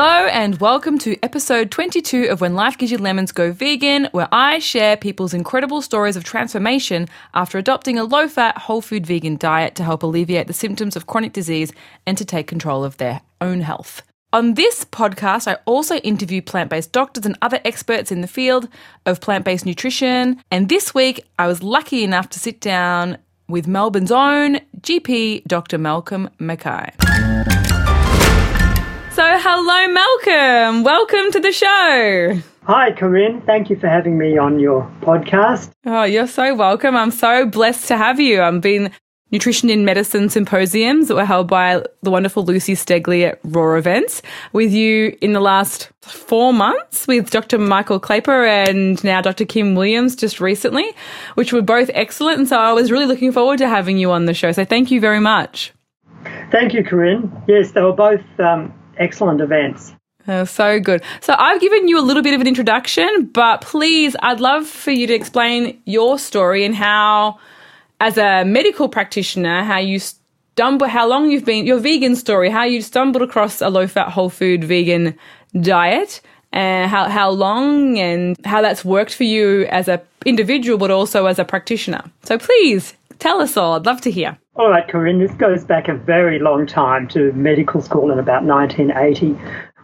Hello, and welcome to episode 22 of When Life Gives You Lemons Go Vegan, where I share people's incredible stories of transformation after adopting a low fat, whole food vegan diet to help alleviate the symptoms of chronic disease and to take control of their own health. On this podcast, I also interview plant based doctors and other experts in the field of plant based nutrition. And this week, I was lucky enough to sit down with Melbourne's own GP, Dr. Malcolm Mackay. So, hello, Malcolm. Welcome to the show. Hi, Corinne. Thank you for having me on your podcast. Oh, you're so welcome. I'm so blessed to have you. I've been nutrition in medicine symposiums that were held by the wonderful Lucy Stegley at Raw Events with you in the last four months with Dr. Michael Klaper and now Dr. Kim Williams just recently, which were both excellent. And so I was really looking forward to having you on the show. So thank you very much. Thank you, Corinne. Yes, they were both um, excellent events. So good. So I've given you a little bit of an introduction, but please, I'd love for you to explain your story and how, as a medical practitioner, how you stumble, how long you've been, your vegan story, how you stumbled across a low-fat, whole food vegan diet, and how how long and how that's worked for you as a individual, but also as a practitioner. So please tell us all. I'd love to hear. All right, Corinne, this goes back a very long time to medical school in about 1980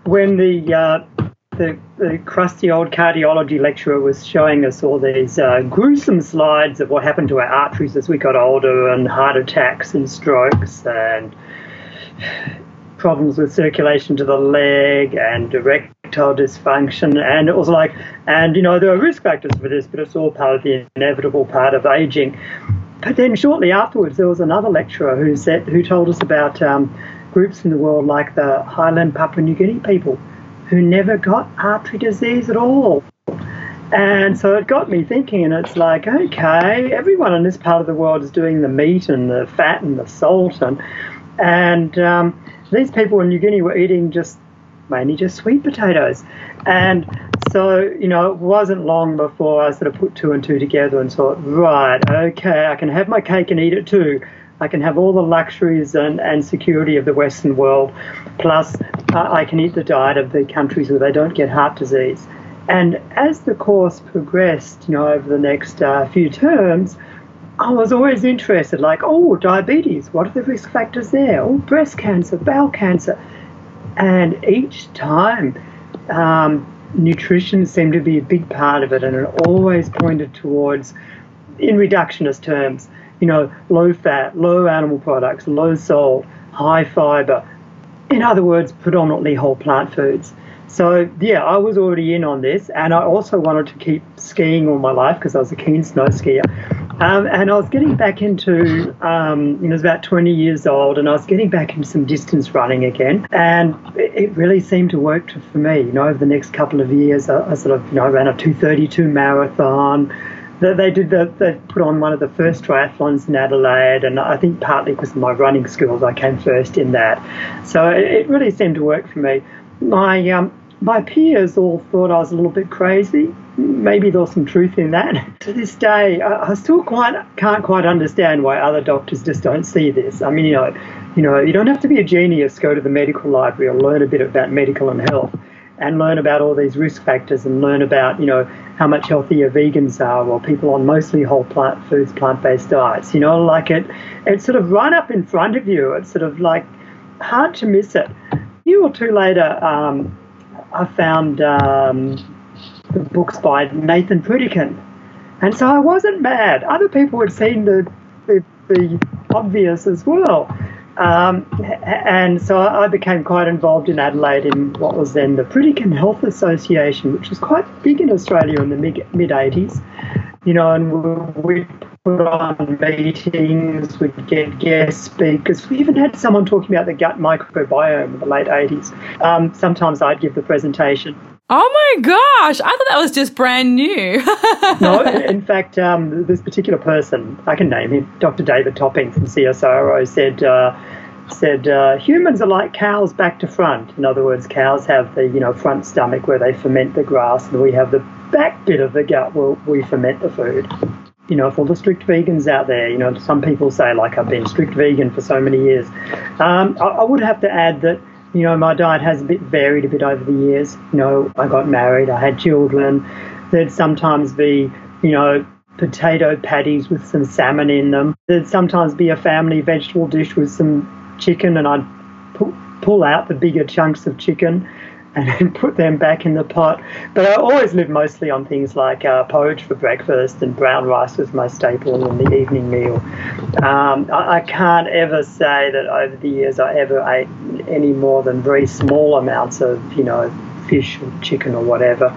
when the, uh, the, the, crusty old cardiology lecturer was showing us all these uh, gruesome slides of what happened to our arteries as we got older and heart attacks and strokes and problems with circulation to the leg and erectile dysfunction. And it was like, and you know, there are risk factors for this, but it's all part of the inevitable part of aging. But then shortly afterwards, there was another lecturer who said, who told us about um, groups in the world like the Highland Papua New Guinea people who never got artery disease at all. And so it got me thinking, and it's like, okay, everyone in this part of the world is doing the meat and the fat and the salt, and and um, these people in New Guinea were eating just mainly just sweet potatoes. And so, you know, it wasn't long before I sort of put two and two together and thought, right, okay, I can have my cake and eat it too. I can have all the luxuries and, and security of the Western world, plus uh, I can eat the diet of the countries where they don't get heart disease. And as the course progressed, you know, over the next uh, few terms, I was always interested, like, oh, diabetes, what are the risk factors there? Oh, breast cancer, bowel cancer. And each time, um, nutrition seemed to be a big part of it, and it always pointed towards, in reductionist terms, you know, low fat, low animal products, low salt, high fiber. In other words, predominantly whole plant foods. So, yeah, I was already in on this, and I also wanted to keep skiing all my life because I was a keen snow skier. Um, and I was getting back into, um, you know, I was about 20 years old, and I was getting back into some distance running again. And it really seemed to work for me. You know, over the next couple of years, I, I sort of, you know, ran a 232 marathon. They did the, they put on one of the first triathlons in Adelaide, and I think partly because of my running skills, I came first in that. So it, it really seemed to work for me. My um, my peers all thought I was a little bit crazy. Maybe there's some truth in that. to this day, I, I still quite can't quite understand why other doctors just don't see this. I mean, you know, you know, you don't have to be a genius. Go to the medical library or learn a bit about medical and health, and learn about all these risk factors and learn about you know how much healthier vegans are or people on mostly whole plant foods, plant-based diets. You know, like it, it's sort of right up in front of you. It's sort of like hard to miss it. A year or two later. Um, I found um, the books by Nathan Pritikin. And so I wasn't mad. Other people had seen the, the, the obvious as well. Um, and so I became quite involved in Adelaide in what was then the Pritikin Health Association, which was quite big in Australia in the mid 80s. You know, and we put on meetings, we'd get guest speakers. We even had someone talking about the gut microbiome in the late 80s. Um, sometimes I'd give the presentation. Oh my gosh, I thought that was just brand new. no, in fact, um, this particular person, I can name him, Dr. David Topping from CSIRO, said, uh, said uh, humans are like cows back to front. In other words, cows have the you know front stomach where they ferment the grass, and we have the back bit of the gut where we ferment the food you know, for the strict vegans out there, you know, some people say, like, I've been strict vegan for so many years. Um, I, I, would have to add that You know, my diet has a bit varied a bit over the years. You know, I got married, I had children. There'd sometimes be, you know, potato patties with some salmon in them. There'd sometimes be a family vegetable dish with some chicken, and I'd pull, pull out the bigger chunks of chicken and then put them back in the pot. But I always lived mostly on things like uh, porridge for breakfast and brown rice was my staple in the evening meal. Um, I, I, can't ever say that over the years I ever ate any more than very small amounts of, you know, fish or chicken or whatever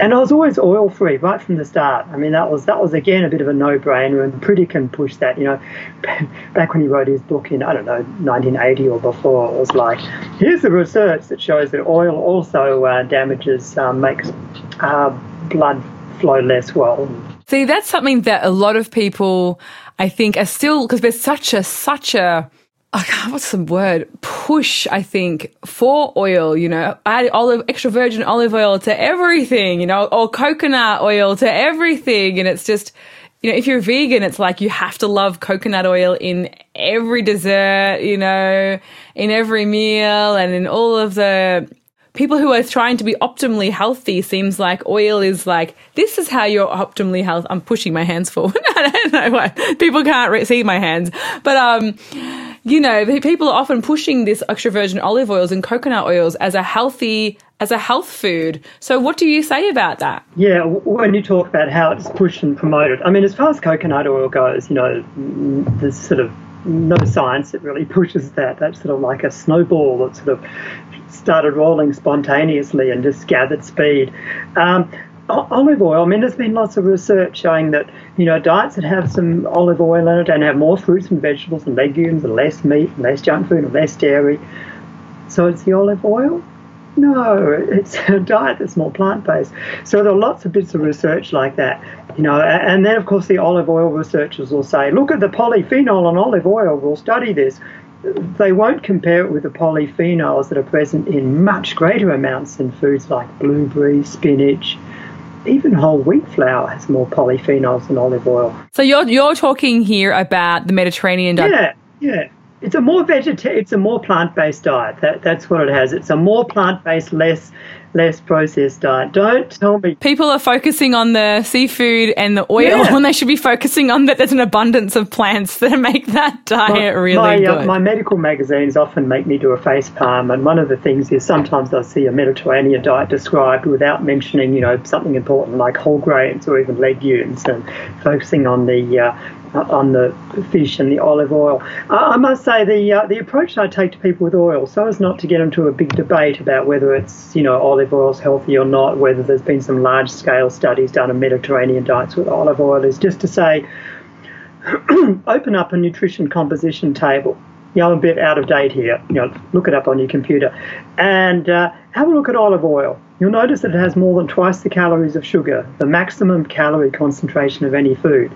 and I was always oil free right from the start. I mean, that was that was again a bit of a no brainer, and Pritikin pushed that. You know, back when he wrote his book in I don't know 1980 or before, it was like, here's the research that shows that oil also uh, damages, um, makes uh, blood flow less well. See, that's something that a lot of people, I think, are still because there's such a such a what's the word? Push i think for oil you know? Add olive extra virgin olive oil to everything you know? Or coconut oil to everything. And it's just you know if you're vegan it's like you have to love coconut oil in every dessert you know? In every meal and in all of the people who are trying to be optimally healthy seems like oil is like this is how you're optimally healthy i'm pushing my hands forward. I don't know why. People can't see my hands. But um you know, people are often pushing this extra virgin olive oils and coconut oils as a healthy as a health food. So, what do you say about that? Yeah, when you talk about how it's pushed and promoted, I mean, as far as coconut oil goes, you know, there's sort of no science that really pushes that. That's sort of like a snowball that sort of started rolling spontaneously and just gathered speed. Um, olive oil, I mean, there's been lots of research showing that, you know, diets that have some olive oil in it and have more fruits and vegetables and legumes and less meat and less junk food and less dairy. So it's the olive oil? No, it's a diet that's more plant based. So there are lots of bits of research like that, you know, and then of course the olive oil researchers will say, look at the polyphenol in olive oil, we'll study this. They won't compare it with the polyphenols that are present in much greater amounts in foods like blueberry, spinach, even whole wheat flour has more polyphenols than olive oil. So you're you're talking here about the Mediterranean diet. Yeah, yeah. It's a more vegeta- it's a more plant-based diet. That that's what it has. It's a more plant-based, less less processed diet. Don't tell me. People are focusing on the seafood and the oil yeah. when they should be focusing on that there's an abundance of plants that make that diet my, really my, uh, good. Uh, my medical magazines often make me do a face palm, and one of the things is sometimes I see a Mediterranean diet described without mentioning, you know, something important like whole grains or even legumes, and focusing on the uh, on the fish and the olive oil. I must say the uh, the approach I take to people with oil, so as not to get into a big debate about whether it's you know olive oil is healthy or not, whether there's been some large scale studies done on Mediterranean diets with olive oil, is just to say, open up a nutrition composition table. You know, I'm a bit out of date here. You know, look it up on your computer, and uh, have a look at olive oil. You'll notice that it has more than twice the calories of sugar, the maximum calorie concentration of any food.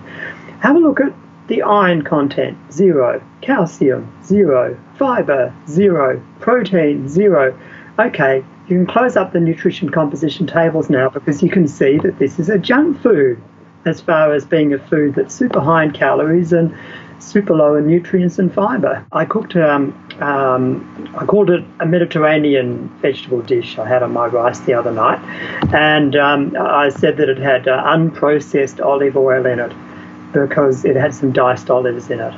Have a look at the iron content, zero, calcium, zero, fiber, zero, protein, zero. Okay, you can close up the nutrition composition tables now because you can see that this is a junk food as far as being a food that's super high in calories and super low in nutrients and fiber. I cooked, um, um, I called it a Mediterranean vegetable dish I had on my rice the other night, and um, I said that it had uh, unprocessed olive oil in it because it had some diced olives in it.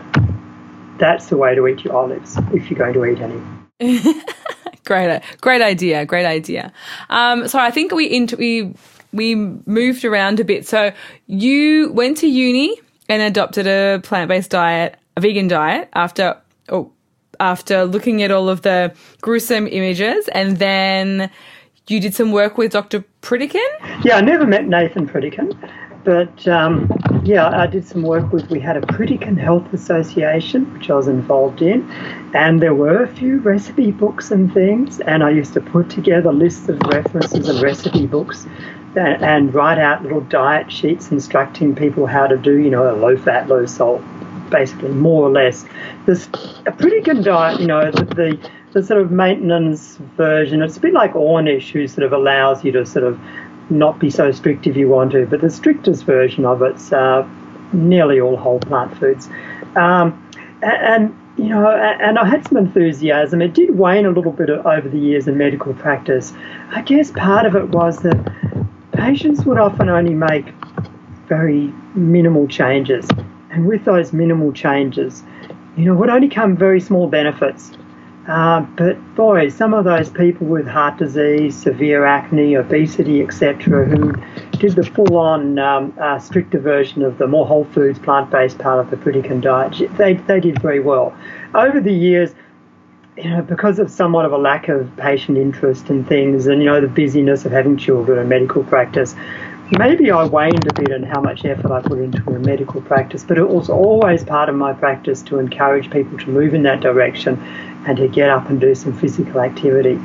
That's the way to eat your olives if you're going to eat any. great, great idea, great idea. Um, so I think we into we we moved around a bit. So you went to uni and adopted a plant based diet, a vegan diet after oh, after looking at all of the gruesome images, and then you did some work with Dr. Pritikin. Yeah, I never met Nathan Pritikin. But um, yeah, I did some work with, we had a Pritikin Health Association, which I was involved in, and there were a few recipe books and things, and I used to put together lists of references and recipe books and, and write out little diet sheets instructing people how to do, you know, a low fat, low salt, basically, more or less. This a Pritikin diet, you know, the, the the sort of maintenance version. It's a bit like Ornish, who sort of allows you to sort of not be so strict if you want to, but the strictest version of it's uh, nearly all whole plant foods. Um, and you know, and I had some enthusiasm. It did wane a little bit over the years in medical practice. I guess part of it was that patients would often only make very minimal changes. And with those minimal changes, you know, would only come very small benefits. Uh, but boy, some of those people with heart disease, severe acne, obesity, etc., who did the full-on um, uh, stricter version of the more whole foods, plant-based part of the Pritikin diet, they, they did very well. Over the years, you know, because of somewhat of a lack of patient interest in things and, you know, the busyness of having children and medical practice, maybe I waned a bit in how much effort I put into a medical practice, but it was always part of my practice to encourage people to move in that direction and to get up and do some physical activity.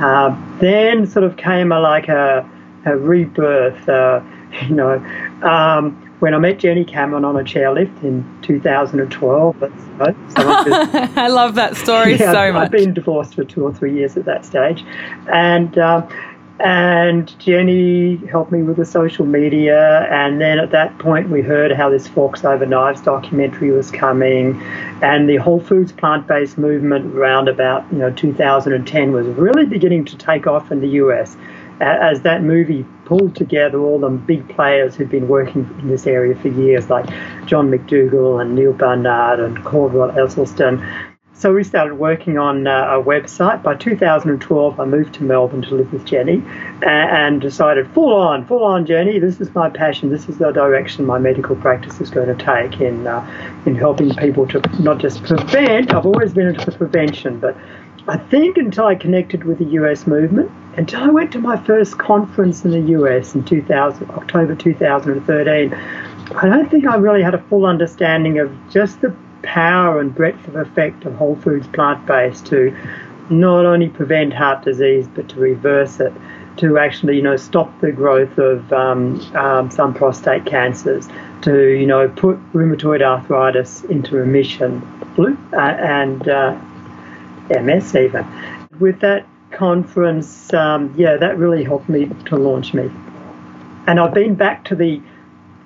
Uh, then sort of came a, like a, a rebirth, uh, you know, um, when I met Jenny Cameron on a chairlift in 2012. I love that story yeah, so much. I've been divorced for two or three years at that stage. And um, and Jenny helped me with the social media. And then at that point, we heard how this Forks Over Knives documentary was coming, and the Whole Foods plant-based movement around about you know 2010 was really beginning to take off in the US, as that movie pulled together all the big players who'd been working in this area for years, like John McDougall and Neal Barnard and Caldwell Esselstyn so we started working on uh, a website. By 2012, I moved to Melbourne to live with Jenny and decided full on, full on, Jenny, this is my passion. This is the direction my medical practice is going to take in, uh, in helping people to not just prevent, I've always been into the prevention, but I think until I connected with the US movement, until I went to my first conference in the US in 2000, October 2013, I don't think I really had a full understanding of just the power and breadth of effect of whole foods plant based to not only prevent heart disease but to reverse it, to actually you know stop the growth of um, um, some prostate cancers, to you know put rheumatoid arthritis into remission, uh, and uh, MS even. With that conference, um, yeah, that really helped me to launch me. And I've been back to the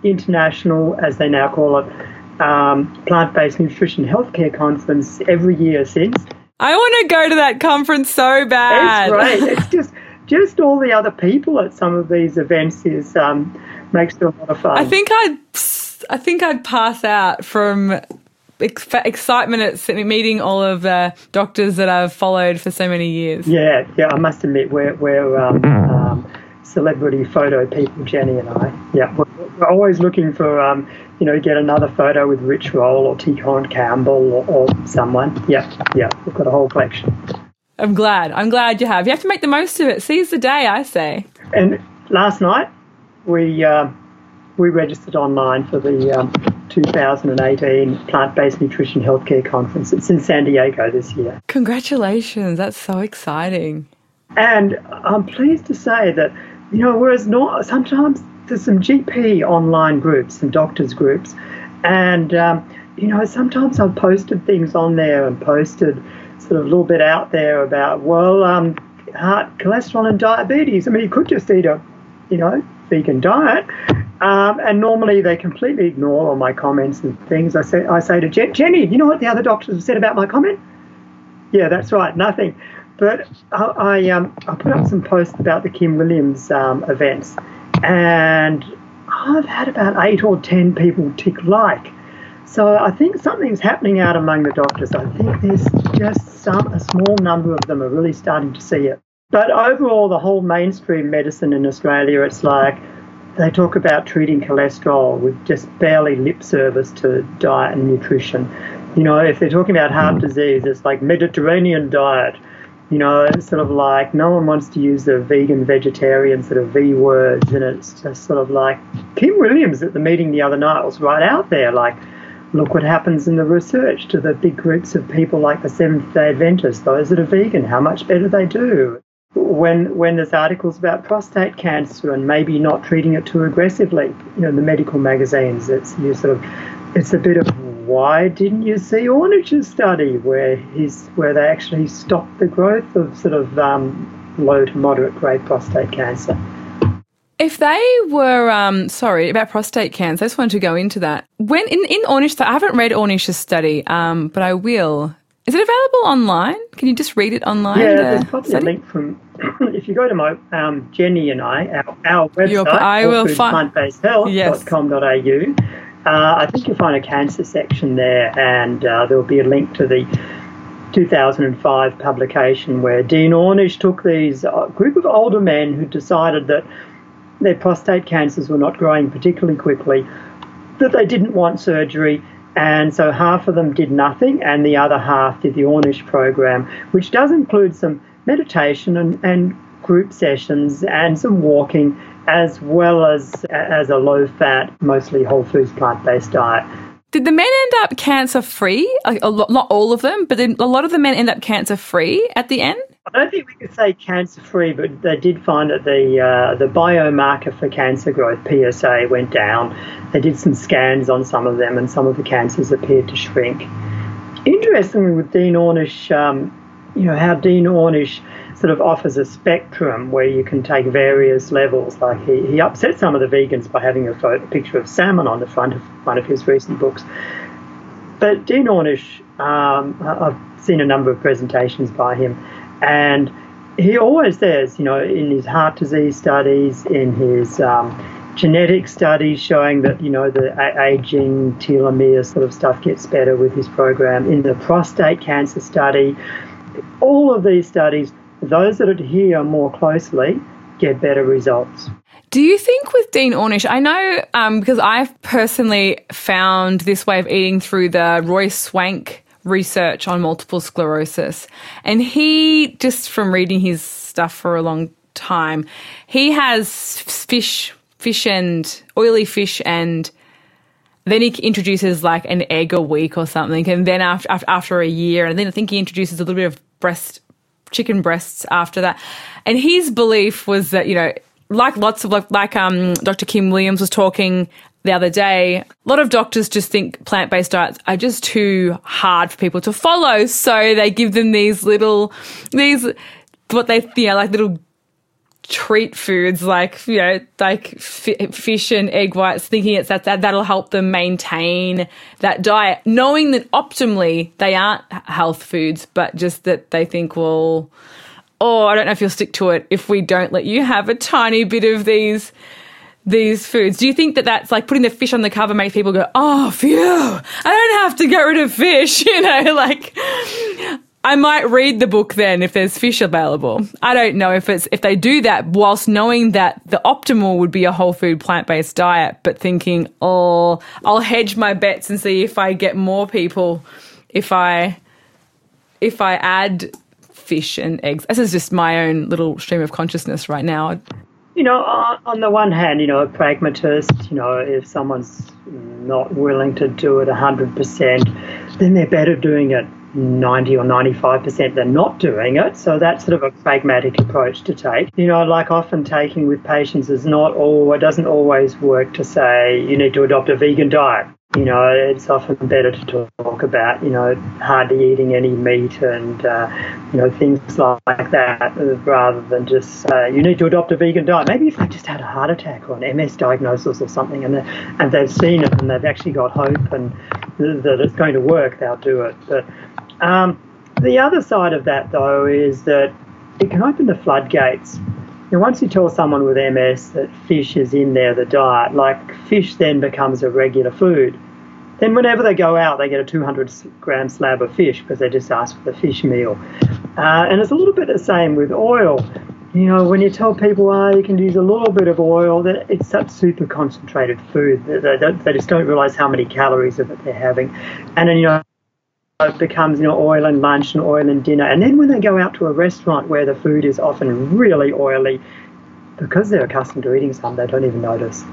international, as they now call it, um, plant based nutrition healthcare conference every year since. I want to go to that conference so bad. It's great. it's just just all the other people at some of these events is um, makes it a lot of fun. I think I'd I think I'd pass out from excitement at meeting all of the doctors that I've followed for so many years. Yeah, yeah. I must admit, we're we're um, um, celebrity photo people, Jenny and I. Yeah, we're, we're always looking for um, you know, get another photo with Rich Roll or T. Campbell or, or someone. Yeah, yeah, we've got a whole collection. I'm glad. I'm glad you have. You have to make the most of it. Seize the day, I say. And last night, we uh, we registered online for the um, 2018 Plant-Based Nutrition Healthcare Conference. It's in San Diego this year. Congratulations! That's so exciting. And I'm pleased to say that you know, whereas not sometimes there's some GP online groups, some doctors groups, and um, you know sometimes I've posted things on there and posted sort of a little bit out there about well, um, heart cholesterol and diabetes. I mean, you could just eat a, you know, vegan diet. Um, and normally they completely ignore all my comments and things. I say, I say to Jen, Jenny, you know what the other doctors have said about my comment? Yeah, that's right, nothing. But I, I, um, I put up some posts about the Kim Williams um, events, and I've had about eight or ten people tick like. So I think something's happening out among the doctors. I think there's just some a small number of them are really starting to see it. But overall, the whole mainstream medicine in Australia, it's like they talk about treating cholesterol with just barely lip service to diet and nutrition. You know, if they're talking about heart disease, it's like Mediterranean diet you know, it's sort of like no one wants to use the vegan, vegetarian sort of V words, and it's just sort of like Kim Williams at the meeting the other night was right out there, like, look what happens in the research to the big groups of people like the Seventh Day Adventists, those that are vegan, how much better they do. When when there's articles about prostate cancer and maybe not treating it too aggressively, you know, in the medical magazines, it's you sort of, it's a bit of why didn't you see Ornish's study where he's where they actually stopped the growth of sort of um, low to moderate grade prostate cancer? If they were, um, sorry, about prostate cancer, I just wanted to go into that. When in, in Ornish, I haven't read Ornish's study, um, but I will. Is it available online? Can you just read it online? Yeah, there's probably study? a link from. if you go to my um, Jenny and I, our, our Your- website, I will find- plantbasedhealth.com.au, uh, I think you'll find a cancer section there, and uh, there will be a link to the 2005 publication where Dean Ornish took these uh, group of older men who decided that their prostate cancers were not growing particularly quickly, that they didn't want surgery, and so half of them did nothing, and the other half did the Ornish program, which does include some meditation and, and group sessions and some walking, as well as as a low-fat, mostly whole foods, plant-based diet. Did the men end up cancer free? Like a lot, not all of them, but a lot of the men end up cancer free at the end. I don't think we could say cancer-free, but they did find that the uh, the biomarker for cancer growth (PSA) went down. They did some scans on some of them, and some of the cancers appeared to shrink. Interestingly, with Dean Ornish, um, you know how Dean Ornish sort of offers a spectrum where you can take various levels. Like he, he upset some of the vegans by having a photo, a picture of salmon on the front of one of his recent books. But Dean Ornish, um, I've seen a number of presentations by him, and he always says, you know, in his heart disease studies, in his um, genetic studies showing that, you know, the aging telomere sort of stuff gets better with his program, in the prostate cancer study, all of these studies, those that adhere more closely get better results. Do you think with Dean Ornish, I know um, because I've personally found this way of eating through the Roy Swank research on multiple sclerosis, and he just from reading his stuff for a long time, he has fish, fish and oily fish and then he introduces like an egg a week or something, and then after after, after a year, and then I think he introduces a little bit of breast chicken breasts after that. And his belief was that you know, like lots of like like um Dr. Kim Williams was talking the other day, a lot of doctors just think plant based diets are just too hard for people to follow, so they give them these little these what they you know like little treat foods like you know like fi- fish and egg whites thinking it's that, that that'll help them maintain that diet knowing that optimally they aren't health foods but just that they think well oh i don't know if you'll stick to it if we don't let you have a tiny bit of these these foods. Do you think that that's like putting the fish on the cover makes people go oh phew i don't have to get rid of fish you know like I might read the book then if there's fish available. I don't know if it's if they do that whilst knowing that the optimal would be a whole food plant based diet, but thinking, oh, I'll hedge my bets and see if I get more people if I if I add fish and eggs. This is just my own little stream of consciousness right now. You know, on, on the one hand, you know, a pragmatist, you know, if someone's not willing to do it 100%, then they're better doing it 90 or 95% than not doing it. So that's sort of a pragmatic approach to take. You know, like often taking with patients is not all, it doesn't always work to say you need to adopt a vegan diet. You know, it's often better to talk about, you know, hardly eating any meat and, uh, you know, things like that rather than just uh, you need to adopt a vegan diet. Maybe if they just had a heart attack or an MS diagnosis or something and, and they've seen it and they've actually got hope and that it's going to work, they'll do it. But um, the other side of that, though, is that it can open the floodgates. And once you tell someone with MS that fish is in there, the diet, like fish then becomes a regular food, then whenever they go out, they get a 200 gram slab of fish because they just ask for the fish meal. Uh, and it's a little bit the same with oil. You know, when you tell people, oh, you can use a little bit of oil, that it's such super concentrated food. They, they, they just don't realize how many calories of it they're having. And then, you know, it becomes you know oil and lunch and oil and dinner and then when they go out to a restaurant where the food is often really oily because they're accustomed to eating some they don't even notice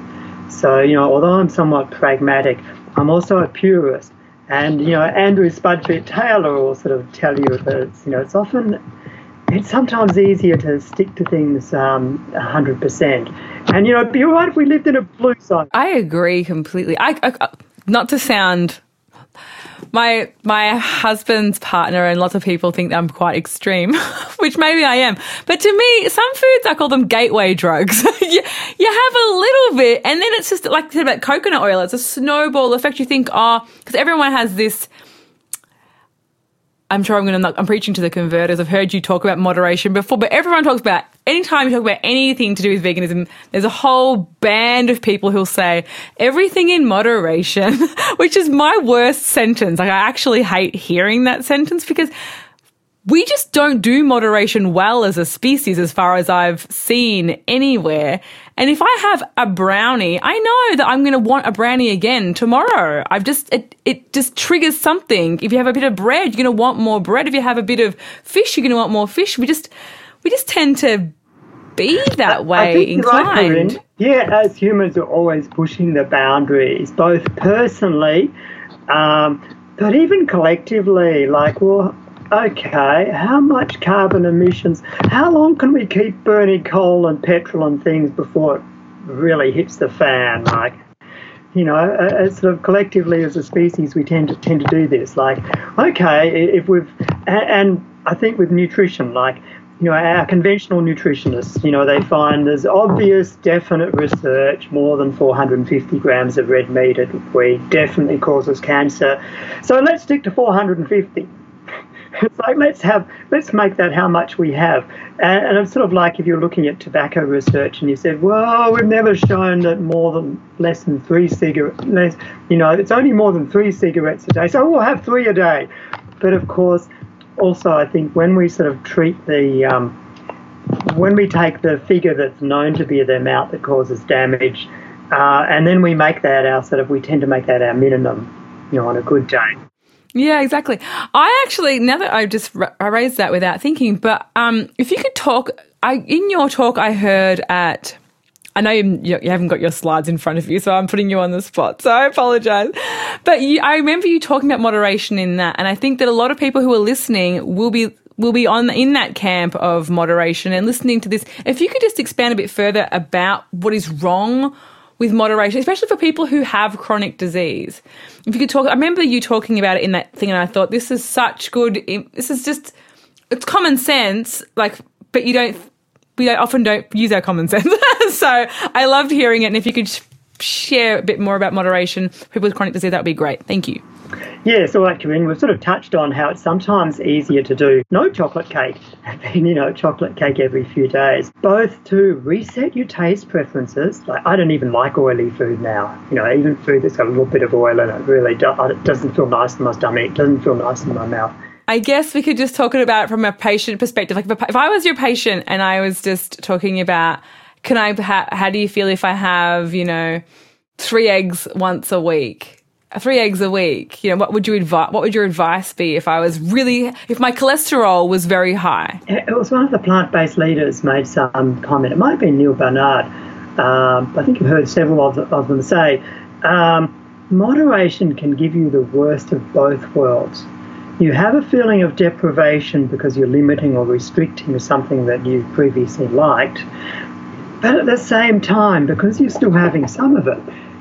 so you know although i'm somewhat pragmatic i'm also a purist and you know andrew spudfit taylor will sort of tell you that it's, you know it's often it's sometimes easier to stick to things um, 100% and you know it'd be all right if we lived in a blue zone I agree completely. I, I not to sound my my husband's partner and lots of people think I'm quite extreme, which maybe I am. But to me, some foods I call them gateway drugs. you, you have a little bit, and then it's just like I said about coconut oil. It's a snowball effect. You think, oh, because everyone has this. I'm sure I'm going to. I'm preaching to the converters. I've heard you talk about moderation before, but everyone talks about anytime you talk about anything to do with veganism, there's a whole band of people who'll say everything in moderation, which is my worst sentence. Like I actually hate hearing that sentence because we just don't do moderation well as a species as far as I've seen anywhere. And if I have a brownie, I know that I'm going to want a brownie again tomorrow. I've just, it, it just triggers something. If you have a bit of bread, you're going to want more bread. If you have a bit of fish, you're going to want more fish. We just, we just tend to be that way inclined. Right, yeah, as humans are always pushing the boundaries, both personally, um, but even collectively. Like, well, okay, how much carbon emissions? How long can we keep burning coal and petrol and things before it really hits the fan? Like, you know, as sort of collectively as a species, we tend to tend to do this. Like, okay, if we've, and I think with nutrition, like, you know, our conventional nutritionists, you know, they find there's obvious, definite research, more than 450 grams of red meat at week definitely causes cancer. So let's stick to 450 it's like let's have let's make that how much we have. And, and, it's sort of like if you're looking at tobacco research and you said well we've never shown that more than less than three cigarettes less you know it's only more than three cigarettes a day. So we'll have three a day. But of course also i think when we sort of treat the um, when we take the figure that's known to be the amount that causes damage uh, and then we make that our sort of we tend to make that our minimum you know on a good day yeah, exactly. I actually now that I just I raised that without thinking, but um, if you could talk, I in your talk I heard at. I know you, you, haven't got your slides in front of you, so I'm putting you on the spot. So I apologize. But you, I remember you talking about moderation in that, and I think that a lot of people who are listening will be will be on in that camp of moderation and listening to this. If you could just expand a bit further about what is wrong with moderation, especially for people who have chronic disease. If you could talk, I remember you talking about it in that thing, and I thought this is such good. This is just it's common sense, like, but you don't. We don't, often don't use our common sense. so I loved hearing it, and if you could share a bit more about moderation, people with chronic disease, that would be great. Thank you. Yeah, so like Corinne, we've sort of touched on how it's sometimes easier to do no chocolate cake than, you know, chocolate cake every few days. Both to reset your taste preferences. Like, I don't even like oily food now. You know, even food that's got a little bit of oil in it really it doesn't feel nice in my stomach, it doesn't feel nice in my mouth. I guess we could just talk about it from a patient perspective. Like, if I was your patient and I was just talking about, can I, how do you feel if I have, you know, three eggs once a week? Three eggs a week, you know, what would you advise? What would your advice be if I was really, if my cholesterol was very high? It was one of the plant-based leaders made some comment. It might have been Neal Barnard. Um, I think you've heard several of, of them say, um, moderation can give you the worst of both worlds. You have a feeling of deprivation because you're limiting or restricting something that you've previously liked, but at the same time, because you're still having some of it,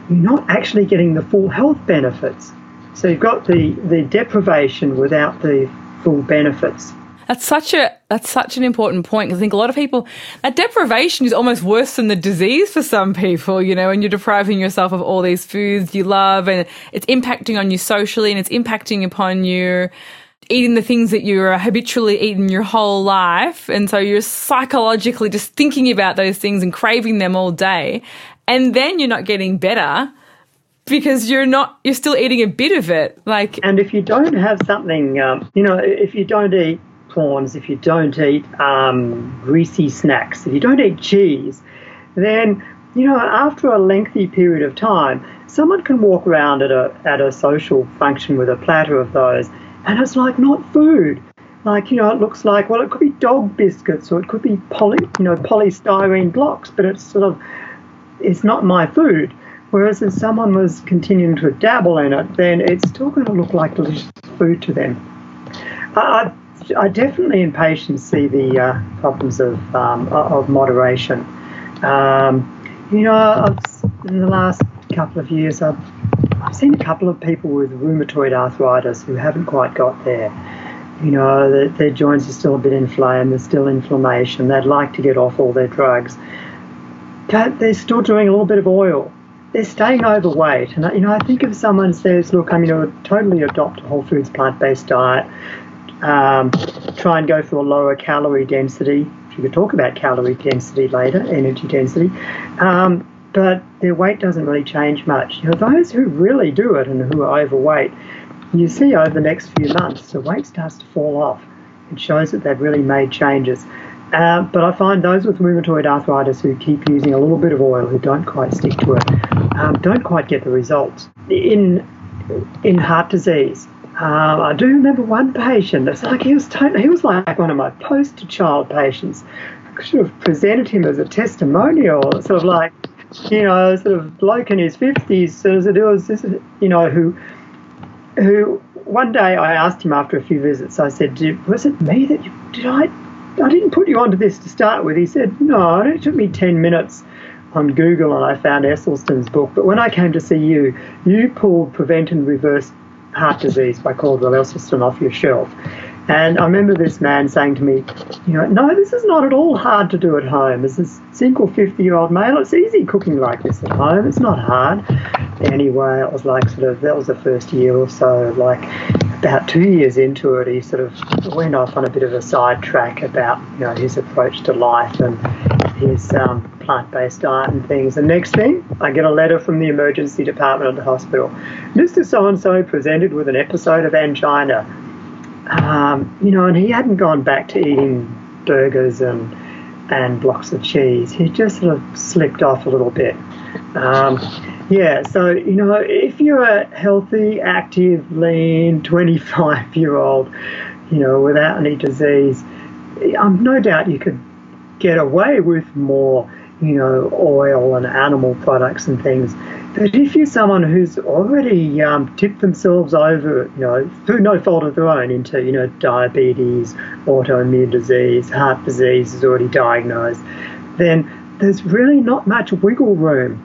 you're not actually getting the full health benefits. So you've got the, the deprivation without the full benefits. That's such a that's such an important point because I think a lot of people that deprivation is almost worse than the disease for some people. You know, and you're depriving yourself of all these foods you love, and it's impacting on you socially, and it's impacting upon you eating the things that you're habitually eating your whole life, and so you're psychologically just thinking about those things and craving them all day, and then you're not getting better because you're not you're still eating a bit of it like and if you don't have something um, you know if you don't eat prawns if you don't eat um, greasy snacks if you don't eat cheese then you know after a lengthy period of time someone can walk around at a at a social function with a platter of those and it's like not food. Like you know it looks like well it could be dog biscuits or it could be poly you know polystyrene blocks but it's sort of it's not my food. Whereas if someone was continuing to dabble in it, then it's still going to look like delicious food to them. I, I definitely in patients see the uh, problems of, um, of moderation. Um, you know, I've, in the last couple of years, I've I've seen a couple of people with rheumatoid arthritis who haven't quite got there. You know, their, their joints are still a bit inflamed, there's still inflammation, they'd like to get off all their drugs. They're still doing a little bit of oil. They're staying overweight. And, you know, I think if someone says, look, I'm going to totally adopt a whole foods plant based diet, um, try and go for a lower calorie density. If you could talk about calorie density later, energy density. Um, but their weight doesn't really change much. You know, those who really do it and who are overweight, you see over the next few months, the weight starts to fall off. It shows that they've really made changes. Uh, but I find those with rheumatoid arthritis who keep using a little bit of oil, who don't quite stick to it, um, don't quite get the results. In in heart disease, um, I do remember one patient. It's like he was totally, he was like one of my poster child patients. I should have presented him as a testimonial, sort of like you know, sort of bloke in his fifties, of it was this, you know, who who one day I asked him after a few visits. I said, "Was it me that you, did I? I didn't put you onto this to start with." He said, "No, it took me ten minutes." On Google, and I found Esselstyn's book. But when I came to see you, you pulled Prevent and Reverse Heart Disease by Caldwell Esselstyn off your shelf. And I remember this man saying to me, you know, no, this is not at all hard to do at home. As a single 50 year old male, it's easy cooking like this at home. It's not hard. Anyway, it was like sort of, that was the first year or so. Like about two years into it, he sort of went off on a bit of a sidetrack about, you know, his approach to life and his um, plant based diet and things. The next thing, I get a letter from the emergency department of the hospital. Mr. So and so presented with an episode of angina um, you know, and he hadn't gone back to eating burgers and and blocks of cheese. He just sort of slipped off a little bit. Um, yeah, so you know, if you're a healthy, active, lean, 25 year old, you know, without any disease, um, no doubt you could get away with more, you know, oil and animal products and things. But if you're someone who's already um, tipped themselves over, you know, through no fault of their own, into you know diabetes, autoimmune disease, heart disease is already diagnosed, then there's really not much wiggle room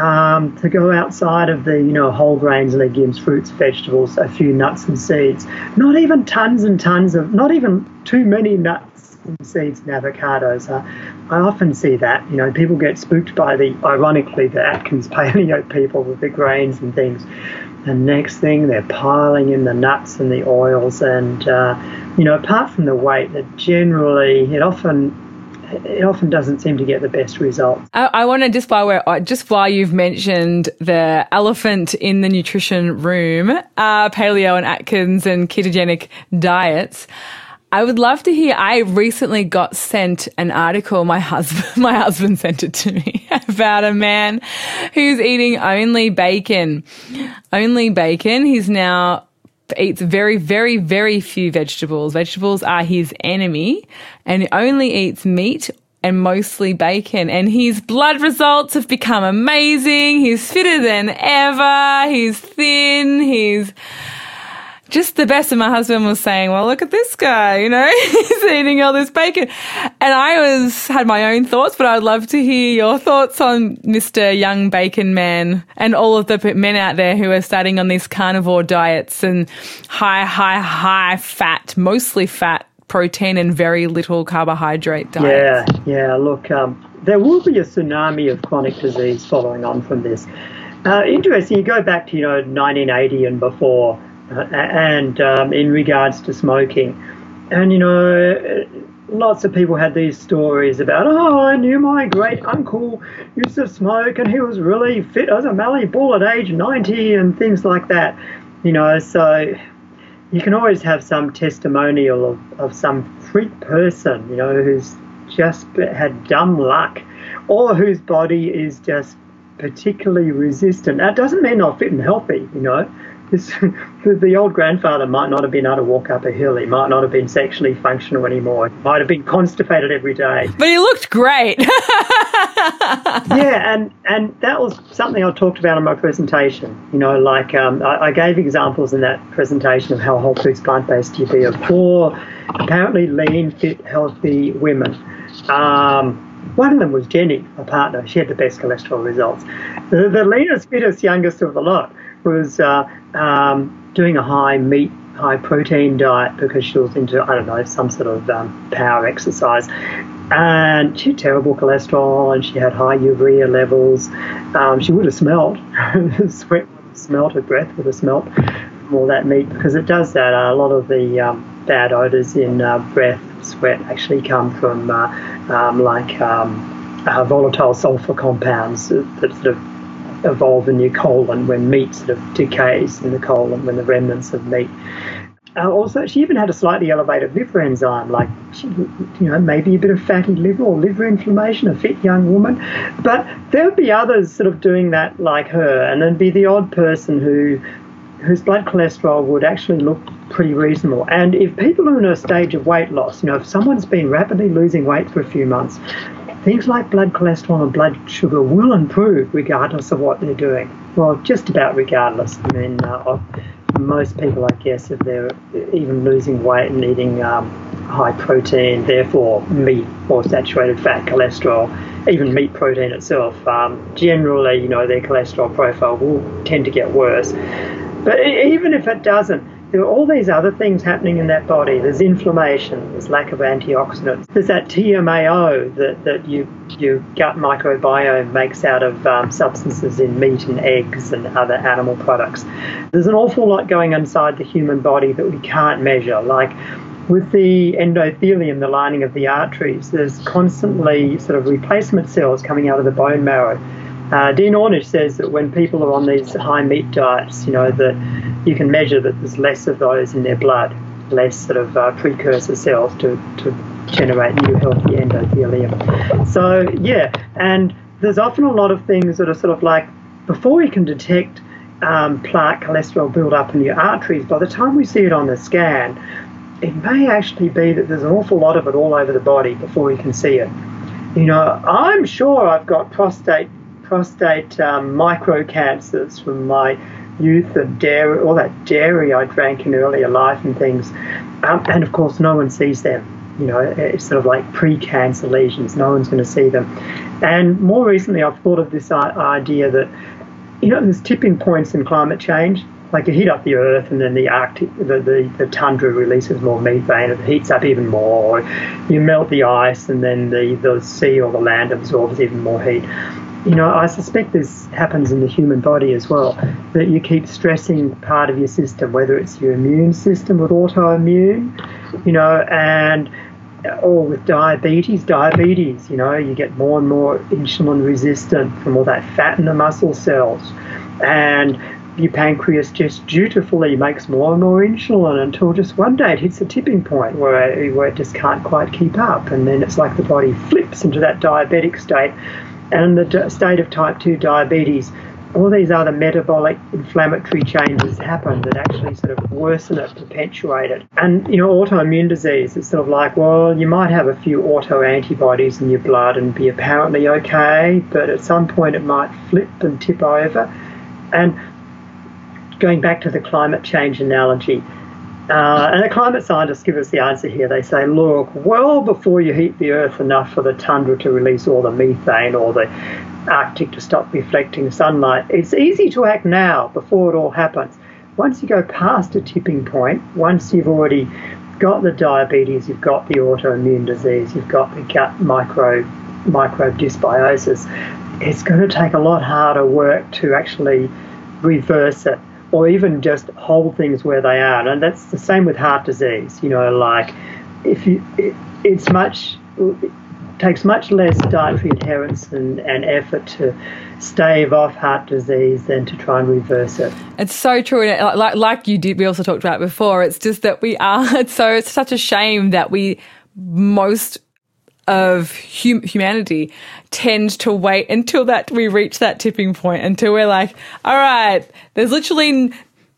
um, to go outside of the you know whole grains, legumes, fruits, vegetables, a few nuts and seeds. Not even tons and tons of, not even too many nuts seeds and avocados. Uh, I often see that. You know, people get spooked by the, ironically, the Atkins paleo people with the grains and things. And next thing, they're piling in the nuts and the oils. And, uh, you know, apart from the weight, that generally, it often it often doesn't seem to get the best results. I, I want to just while we're uh, just while you've mentioned the elephant in the nutrition room, uh, paleo and Atkins and ketogenic diets. I would love to hear. I recently got sent an article. My husband, my husband sent it to me about a man who's eating only bacon, only bacon. He's now eats very, very, very few vegetables. Vegetables are his enemy and only eats meat and mostly bacon. And his blood results have become amazing. He's fitter than ever. He's thin. He's, just the best. And my husband was saying, well, look at this guy, you know, he's eating all this bacon. And I was, had my own thoughts, but I'd love to hear your thoughts on Mr. Young Bacon Man and all of the men out there who are starting on these carnivore diets and high, high, high fat, mostly fat protein and very little carbohydrate diets. Yeah, yeah. Look, um, there will be a tsunami of chronic disease following on from this. Uh, interesting, you go back to, you know, 1980 and before and um, in regards to smoking. And, you know, lots of people had these stories about, oh, I knew my great uncle used to smoke and he was really fit as a Mallee bull at age 90 and things like that. You know, so you can always have some testimonial of, of some freak person, you know, who's just had dumb luck or whose body is just particularly resistant. That doesn't mean they're fit and healthy, you know the old grandfather might not have been able to walk up a hill. He might not have been sexually functional anymore. He might have been constipated every day. But he looked great. yeah, and, and that was something I talked about in my presentation. You know, like um, I, I, gave examples in that presentation of how whole foods plant based you be of four apparently lean, fit, healthy women. Um, one of them was Jenny, my partner. She had the best cholesterol results. The, the leanest, fittest, youngest of the lot was uh, um, doing a high meat, high protein diet because she was into, I don't know, some sort of um, power exercise. And she had terrible cholesterol and she had high urea levels. Um, she would have smelled. Sweat would have smelled, her breath would have smelled all that meat because it does that. Uh, a lot of the um, bad odors in uh, breath, sweat actually come from uh, um, like um, uh, volatile sulfur compounds that, that sort of evolve in your colon when meat sort of decays in the colon when the remnants of meat. Uh, also, she even had a slightly elevated liver enzyme, like she, you know maybe a bit of fatty liver or liver inflammation. A fit young woman, but there would be others sort of doing that like her, and then be the odd person who whose blood cholesterol would actually look pretty reasonable. And if people are in a stage of weight loss, you know, if someone's been rapidly losing weight for a few months, things like blood cholesterol and blood sugar will improve regardless of what they're doing. Well, just about regardless. I mean, uh, most people, I guess, if they're even losing weight and eating um, high protein, therefore meat or saturated fat, cholesterol, even meat protein itself, um, generally, you know, their cholesterol profile will tend to get worse. But even if it doesn't, there are all these other things happening in that body. There's inflammation, there's lack of antioxidants, there's that TMAO that, that you, your gut microbiome makes out of um, substances in meat and eggs and other animal products. There's an awful lot going inside the human body that we can't measure, like with the endothelium, the lining of the arteries, there's constantly sort of replacement cells coming out of the bone marrow uh, Dean Ornish says that when people are on these high meat diets, you know, that you can measure that there's less of those in their blood, less sort of uh, precursor cells to, to generate new healthy endothelium. So, yeah, and there's often a lot of things that are sort of like before we can detect um, plaque cholesterol build up in your arteries, by the time we see it on the scan, it may actually be that there's an awful lot of it all over the body before we can see it. You know, I'm sure I've got prostate prostate um, micro cancers from my youth of dairy, all that dairy I drank in earlier life and things. Um, and of course, no one sees them. You know, it's sort of like pre-cancer lesions. No one's going to see them. And more recently, I've thought of this idea that, you know, there's tipping points in climate change. Like you heat up the earth, and then the Arctic, the, the, the tundra releases more methane. It heats up even more. You melt the ice, and then the, the sea or the land absorbs even more heat you know, I suspect this happens in the human body as well, that you keep stressing part of your system, whether it's your immune system with autoimmune, you know, and uh, or with diabetes, diabetes, you know, you get more and more insulin resistant from all that fat in the muscle cells. And your pancreas just dutifully makes more and more insulin until just one day it hits a tipping point where where it just can't quite keep up. And then it's like the body flips into that diabetic state and the state of type 2 diabetes, all these other metabolic inflammatory changes happen that actually sort of worsen it, perpetuate it. And, you know, autoimmune disease, it's sort of like, well, you might have a few auto antibodies in your blood and be apparently okay, but at some point it might flip and tip over. And going back to the climate change analogy, uh, and the climate scientists give us the answer here. They say, look, well before you heat the Earth enough for the tundra to release all the methane or the Arctic to stop reflecting sunlight, it's easy to act now before it all happens. Once you go past a tipping point, once you've already got the diabetes, you've got the autoimmune disease, you've got the gut micro microbe dysbiosis, it's going to take a lot harder work to actually reverse it or even just hold things where they are. And that's the same with heart disease. You know, like if you, it, it's much it takes much less dietary adherence and, and effort to stave off heart disease than to try and reverse it. It's so true, and like like you did, we also talked about before. It's just that we are. It's so it's such a shame that we most of hum- humanity tend to wait until that we reach that tipping point until we're like all right there's literally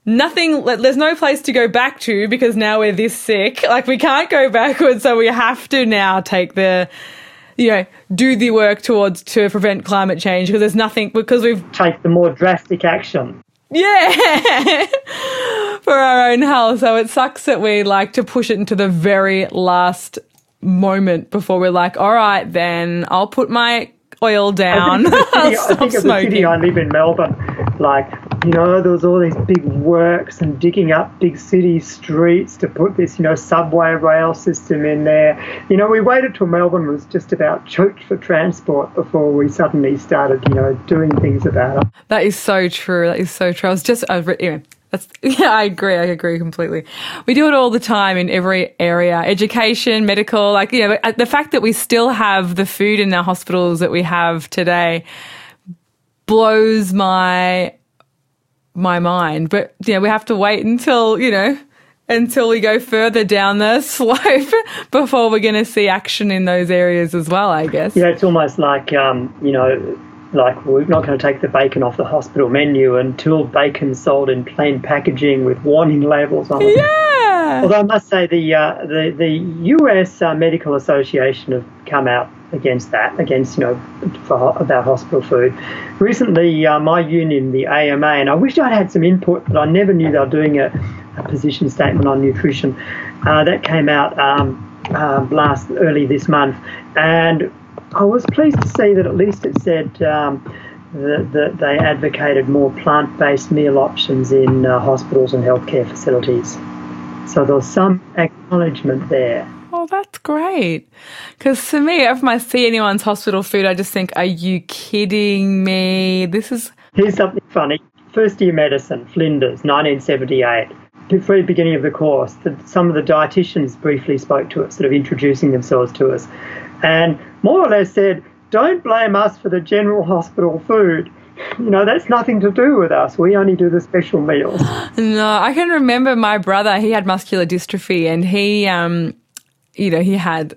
nothing there's no place to go back to because now we're this sick. Like we can't go backwards so we have to now take the you know do the work towards to prevent climate change because there's nothing because we've take the more drastic action. Yeah! For our own health. So it sucks that we like to push it into the very last moment before we're like, all right, then I'll put my oil down. I think, city, I think of the city I live in Melbourne. Like you know, there was all these big works and digging up big city streets to put this, you know, subway rail system in there. You know, we waited till Melbourne was just about choked for transport before we suddenly started, you know, doing things about it. That is so true. That is so true. I was just, I was, anyway, that's, yeah, I agree. I agree completely. We do it all the time in every area, education, medical, like, you know, the fact that we still have the food in our hospitals that we have today blows my my mind. But you know, we have to wait until you know until we go further down the slope before we're going to see action in those areas as well. I guess. Yeah, it's almost like um, you know. Like we're not going to take the bacon off the hospital menu until bacon's sold in plain packaging with warning labels on it. Yeah. Although I must say the uh, the the U.S. Uh, Medical Association have come out against that, against you know for, about hospital food. Recently, uh, my union, the AMA, and I wish I'd had some input, but I never knew they were doing a, a position statement on nutrition. Uh, that came out um, uh, last early this month, and I was pleased to see that at least it said. Um, that, that they advocated more plant-based meal options in uh, hospitals and healthcare facilities. So there was some acknowledgement there. Oh, that's great. Because to me, if I see anyone's hospital food, I just think, are you kidding me? This is. Here's something funny. First year medicine, Flinders, 1978. Very beginning of the course, the, some of the dietitians briefly spoke to us, sort of introducing themselves to us, and more or less said, don't blame us for the general hospital food you know, that's nothing to do with us. We only do the special meals. No, I can remember my brother, he had muscular dystrophy and he um you know, he had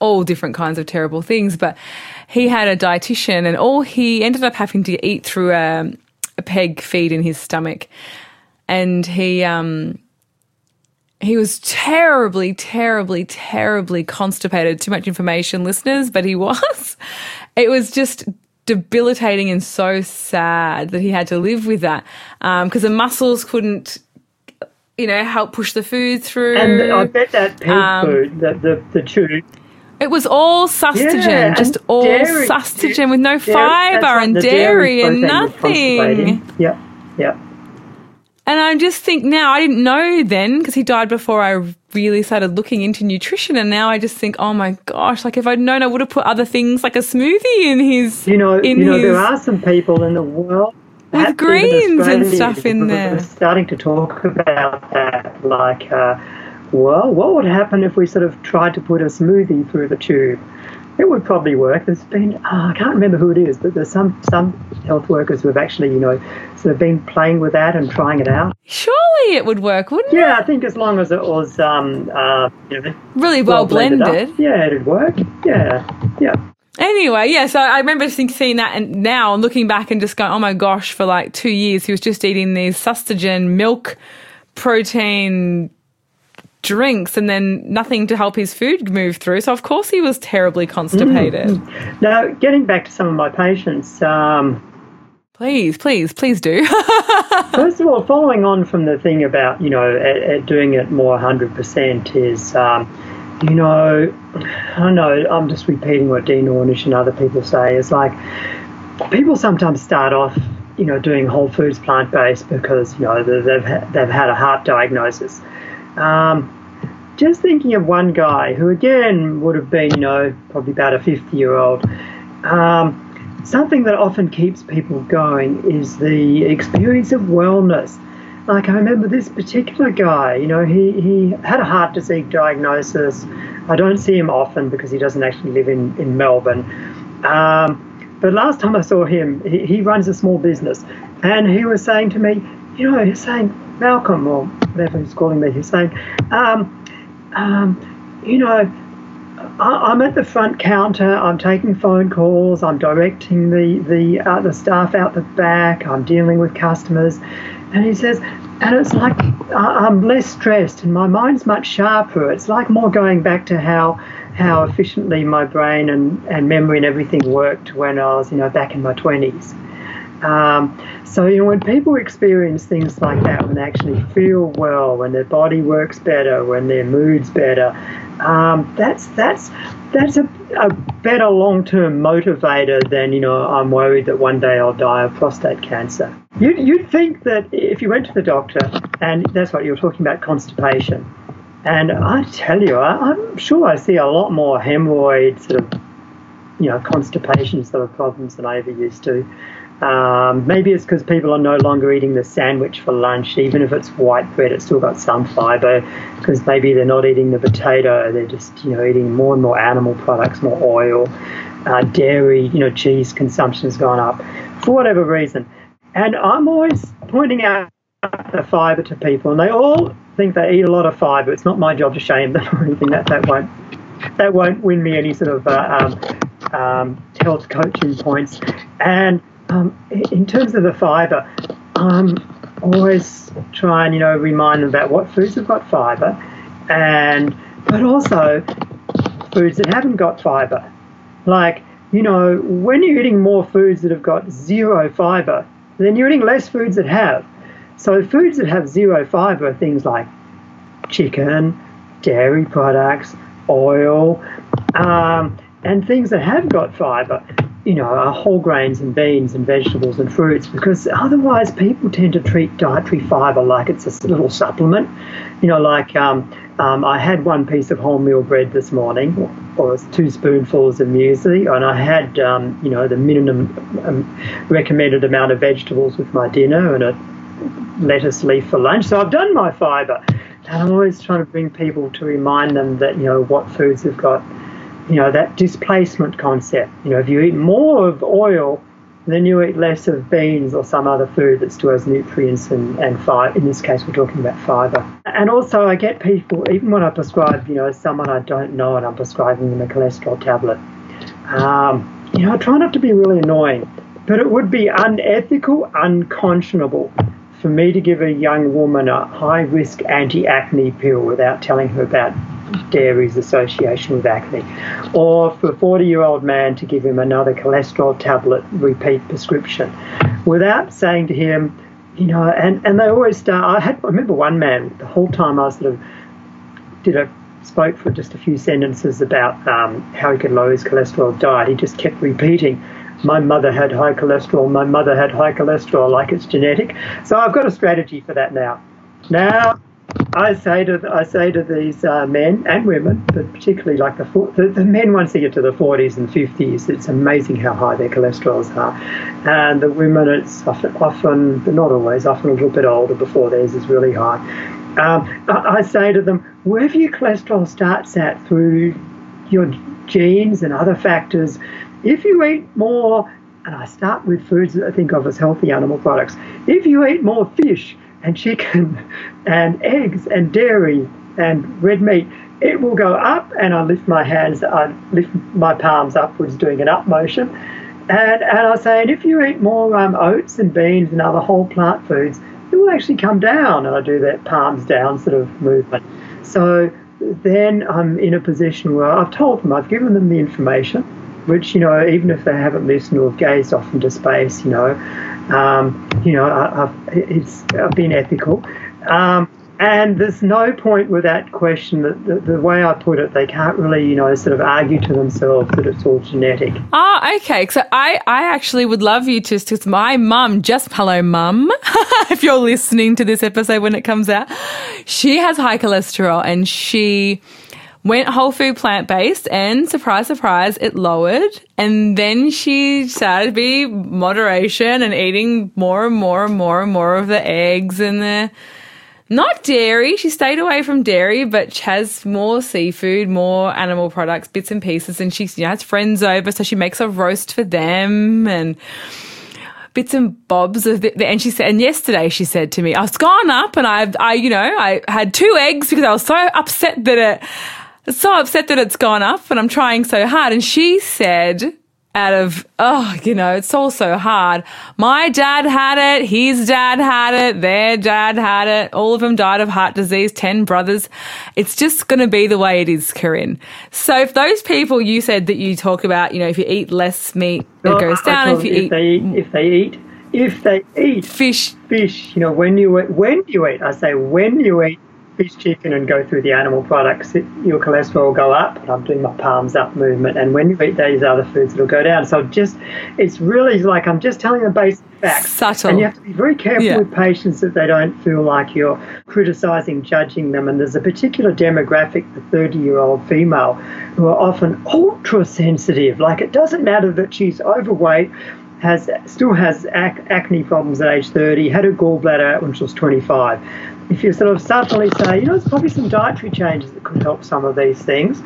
all different kinds of terrible things, but he had a dietitian and all he ended up having to eat through a, a peg feed in his stomach. And he, um, he was terribly, terribly, terribly constipated. Too much information, listeners, but he was. It was just debilitating and so sad that he had to live with that because um, the muscles couldn't you know, help push the food through. And I bet that peg um, food, the, the, the tube, it was all sustagen, yeah, just all dairy, sustagen with no fibre and dairy, dairy and nothing. Yeah, yeah. And I just think now, I didn't know then because he died before I really started looking into nutrition. And now I just think, oh my gosh, like if I'd known, I would have put other things like a smoothie in his. You know, you know, there are some people in the world with greens and stuff in there. Starting to talk about that, like, uh, well, what would happen if we sort of tried to put a smoothie through the tube? It would probably work. There's been, oh, I can't remember who it is, but there's some some health workers who have actually, you know, sort of been playing with that and trying it out. Surely it would work, wouldn't yeah, it? Yeah, I think as long as it was, um, uh, you know, really well, well blended. blended yeah, it'd work. Yeah, yeah. Anyway, yeah, so I remember seeing that and now looking back and just going, oh my gosh, for like two years he was just eating these sustagen milk protein drinks and then nothing to help his food move through. So of course he was terribly constipated. Mm. Now, getting back to some of my patients, um, Please, please, please do. first of all, following on from the thing about, you know, at, at doing it more 100% is, um, you know, I know I'm just repeating what Dean Ornish and other people say. It's like people sometimes start off, you know, doing whole foods plant based because you know they've they've had a heart diagnosis. Um, just thinking of one guy who again would have been, you know, probably about a 50 year old. Um, something that often keeps people going is the experience of wellness like I remember this particular guy, you know, he, he had a heart disease diagnosis. I don't see him often because he doesn't actually live in, in Melbourne. Um, but last time I saw him, he, he runs a small business and he was saying to me, you know, he's saying, Malcolm, or whatever he's calling me, he's saying, um, um, you know, I, am at the front counter. I'm taking phone calls. I'm directing the the uh, the staff out the back. I'm dealing with customers, and he says, and it's like I'm less stressed and my mind's much sharper. It's like more going back to how how efficiently my brain and, and memory and everything worked when I was, you know, back in my 20s. Um, so, you know, when people experience things like that, when they actually feel well, when their body works better, when their mood's better, um, that's that's that's a, a better long-term motivator than you know I'm worried that one day I'll die of prostate cancer. You'd, you'd think that if you went to the doctor, and that's what you were talking about constipation, and I tell you, I, am sure I see a lot more hemorrhoid sort of, you know, constipation sort of problems than I ever used to. Um, maybe it's because people are no longer eating the sandwich for lunch, even if it's white bread, it's still got some fibre. Because maybe they're not eating the potato, they're just you know eating more and more animal products, more oil, uh, dairy, you know, cheese consumption has gone up for whatever reason. And I'm always pointing out the fibre to people, and they all think they eat a lot of fibre. It's not my job to shame them or anything. That that won't that won't win me any sort of uh, um, um, health coaching points. And um, in terms of the fibre, I'm always try and you know remind them about what foods have got fibre, and but also foods that haven't got fibre. Like you know, when you're eating more foods that have got zero fibre, then you're eating less foods that have. So foods that have zero fibre are things like chicken, dairy products, oil, um, and things that have got fibre you know, whole grains and beans and vegetables and fruits because otherwise people tend to treat dietary fibre like it's a little supplement. You know, like um, um, I had one piece of wholemeal bread this morning, or two spoonfuls of muesli, and I had, um, you know, the minimum um, recommended amount of vegetables with my dinner and a lettuce leaf for lunch. So I've done my fibre. And I'm always trying to bring people to remind them that, you know, what foods have got you know, that displacement concept. You know, if you eat more of oil, then you eat less of beans or some other food that has nutrients and, and fiber. In this case, we're talking about fiber. And also, I get people, even when I prescribe, you know, someone I don't know and I'm prescribing them a cholesterol tablet, um, you know, I try not to be really annoying, but it would be unethical, unconscionable for me to give a young woman a high risk anti acne pill without telling her about dairy's association with acne, or for a 40 year old man to give him another cholesterol tablet repeat prescription without saying to him, you know, and, and they always start. I had I remember one man the whole time I sort of did a spoke for just a few sentences about um, how he could lower his cholesterol diet. He just kept repeating, "My mother had high cholesterol. My mother had high cholesterol, like it's genetic." So I've got a strategy for that now. Now I say to I say to these uh, men and women, but particularly like the, the, the men once they get to the 40s and 50s, it's amazing how high their cholesterols are, and the women it's often, often but not always, often a little bit older before theirs is really high. Um, I, I say to them, wherever your cholesterol starts at through your genes and other factors, if you eat more, and I start with foods that I think of as healthy animal products, if you eat more fish and chicken and eggs and dairy and red meat, it will go up and I lift my hands, I lift my palms upwards doing an up motion. And, and I say, and if you eat more um, oats and beans and other whole plant foods, it will actually come down. And I do that palms down sort of movement. So then I'm in a position where I've told them, I've given them the information, which, you know, even if they haven't listened or have gazed off into space, you know, um, you know, I, have been ethical. Um, and there's no point with that question that the, the, way I put it, they can't really, you know, sort of argue to themselves that it's all genetic. Ah, okay. So I, I actually would love you to, because my mum, just hello, mum, if you're listening to this episode when it comes out, she has high cholesterol and she went whole food plant based and surprise surprise it lowered. And then she started to be moderation and eating more and more and more and more of the eggs and the not dairy. She stayed away from dairy but has more seafood more animal products bits and pieces. And she you know, has friends over so she makes a roast for them and bits and bobs of the, and she said and yesterday she said to me I've gone up and I've I you know I had two eggs because I was so upset that it so upset that it's gone up and I'm trying so hard. And she said, out of, oh, you know, it's all so hard. My dad had it, his dad had it, their dad had it, all of them died of heart disease, 10 brothers. It's just going to be the way it is, Corinne. So if those people you said that you talk about, you know, if you eat less meat, it goes down. If you if eat, they eat, if they eat, if they eat fish, fish, you know, when you eat, when you eat, I say when you eat fish, chicken, and go through the animal products, it, your cholesterol will go up. And I'm doing my palms up movement. And when you eat these other foods, it'll go down. So just, it's really like I'm just telling the basic facts. Subtle. And you have to be very careful Yeah. with patients that they don't feel like you're criticizing, judging them. And there's a particular demographic, the 30 year old female, who are often ultra sensitive. Like it doesn't matter that she's overweight, has still has ac- acne problems at age 30, had a gallbladder when she was 25. If you sort of subtly say, you know, there's probably some dietary changes that could help some of these things.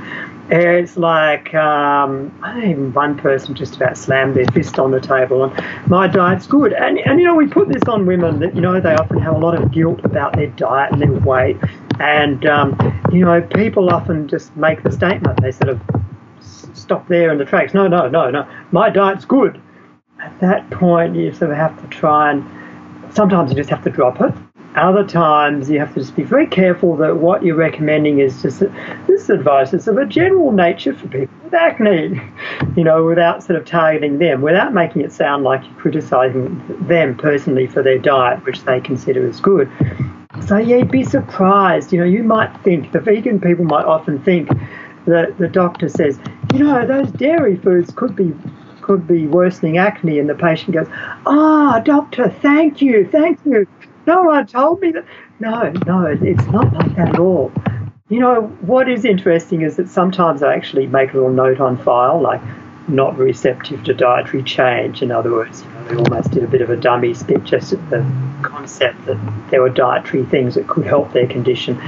It's like um, I even one person just about slammed their fist on the table and my diet's good. And, and you know, we put this on women that, you know, they often have a lot of guilt about their diet and their weight. And, um, you know, people often just make the statement. They sort of stop there in the tracks. No, no, no, no. My diet's good. At that point, you sort of have to try and sometimes you just have to drop it. Other times you have to just be very careful that what you're recommending is just this advice is of a general nature for people with acne, you know, without sort of targeting them, without making it sound like you're criticizing them personally for their diet, which they consider as good. So yeah, you'd be surprised. You know, you might think the vegan people might often think that the doctor says, you know, those dairy foods could be could be worsening acne, and the patient goes, ah, doctor, thank you, thank you. No one told me that. No, no, it's not like that at all. You know, what is interesting is that sometimes I actually make a little note on file, like not receptive to dietary change. In other words, you know, they almost did a bit of a dummy spit just at the concept that there were dietary things that could help their condition,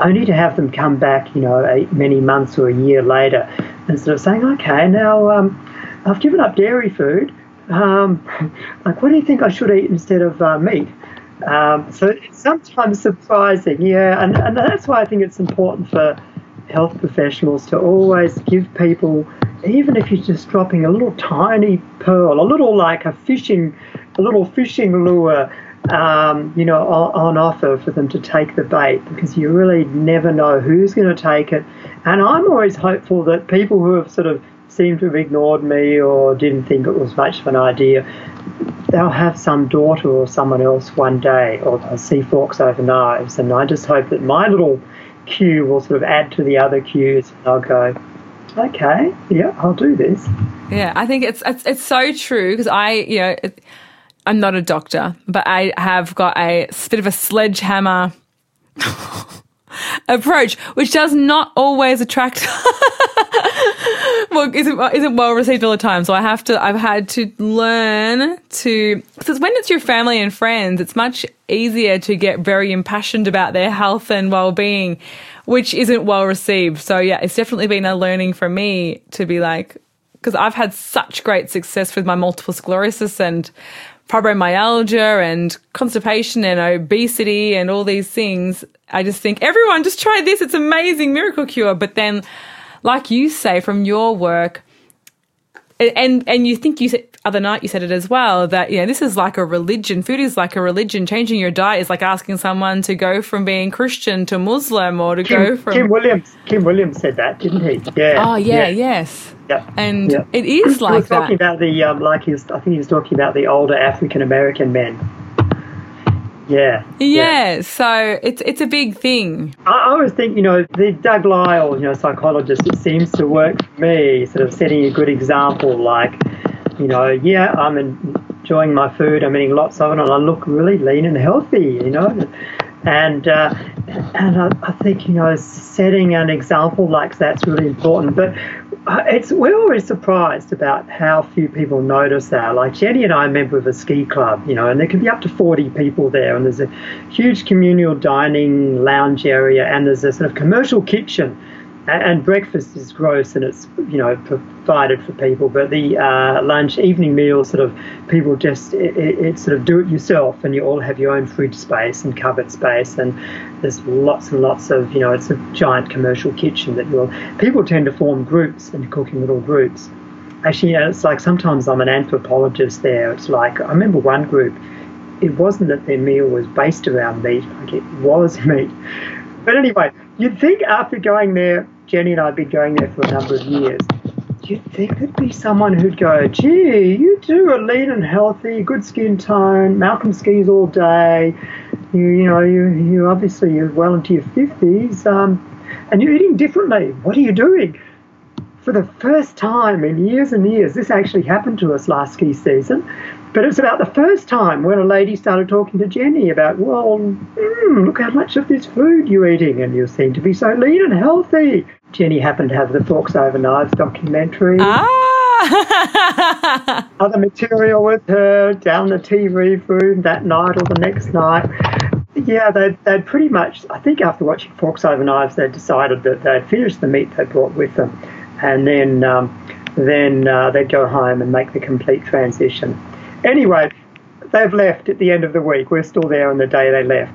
only to have them come back, you know, many months or a year later and sort of saying, okay, now um, I've given up dairy food. Um, like, what do you think I should eat instead of uh, meat? Um, so it's sometimes surprising, yeah, and, and that's why I think it's important for health professionals to always give people, even if you're just dropping a little tiny pearl, a little like a fishing, a little fishing lure, um, you know, on, on offer for them to take the bait because you really never know who's going to take it. And I'm always hopeful that people who have sort of seemed to have ignored me or didn't think it was much of an idea, they'll have some daughter or someone else one day, or they'll see forks over knives. And I just hope that my little cue will sort of add to the other cues. And I'll go, okay, yeah, I'll do this. Yeah, I think it's it's, it's so true because I, you know, it, I'm not a doctor, but I have got a bit of a sledgehammer approach, which does not always attract. well, isn't isn't well received all the time. So I have to. I've had to learn to because when it's your family and friends, it's much easier to get very impassioned about their health and well being, which isn't well received. So yeah, it's definitely been a learning for me to be like because I've had such great success with my multiple sclerosis and fibromyalgia and constipation and obesity and all these things. I just think everyone just try this. It's amazing miracle cure. But then, like you say from your work, and and you think you other night you said it as well that you know this is like a religion. Food is like a religion. Changing your diet is like asking someone to go from being Christian to Muslim or to go Kim, from. Kim Williams. Kim Williams said that, didn't he? Yeah. oh yeah, yes. yeah. And Yeah. it is he like was talking that. about the um, like he was, I think he was talking about the older African American men. Yeah. Yeah, so it's it's a big thing. I, I always think, you know, the Doug Lisle, you know, psychologist, it seems to work for me, sort of setting a good example. Like, you know, yeah, I'm enjoying my food, I'm eating lots of it, and I look really lean and healthy, you know. And uh, and I, I think you know, setting an example like that's really important. But uh, it's we're always surprised about how few people notice that. Like Jenny and I are a member of a ski club, you know, and there can be up to 40 people there, and there's a huge communal dining lounge area, and there's a sort of commercial kitchen, and, breakfast is gross and it's you know provided for people, but the uh, lunch evening meals sort of people just it, it, sort of do it yourself, and you all have your own fridge space and cupboard space, and there's lots and lots of you know it's a giant commercial kitchen that you'll people tend to form groups and cook in little groups. Actually, you know, it's like sometimes I'm an anthropologist there. It's like I remember one group. It wasn't that their meal was based around meat; like it was meat. But anyway, you'd think after going there, Jenny and I have been going there for a number of years. You'd think there'd be someone who'd go, "Gee, you two are lean and healthy, good skin tone. Malcolm skis all day. you, you know, you, you obviously you're well into your 50s um, and you're eating differently. What are you doing? For the first time in years and years, this actually happened to us last ski season. But it's about the first time when a lady started talking to Jenny about, well, mm, look how much of this food you're eating, and you seem to be so lean and healthy. Jenny happened to have the Forks Over Knives documentary. Ah! Other material with her down the TV room that night or the next night. Yeah, they'd, they'd pretty much, I think after watching Forks Over Knives, they'd decided that they'd finished the meat they brought with them. And then, um, then uh, they'd go home and make the complete transition. Anyway, they've left at the end of the week. We're still there on the day they left.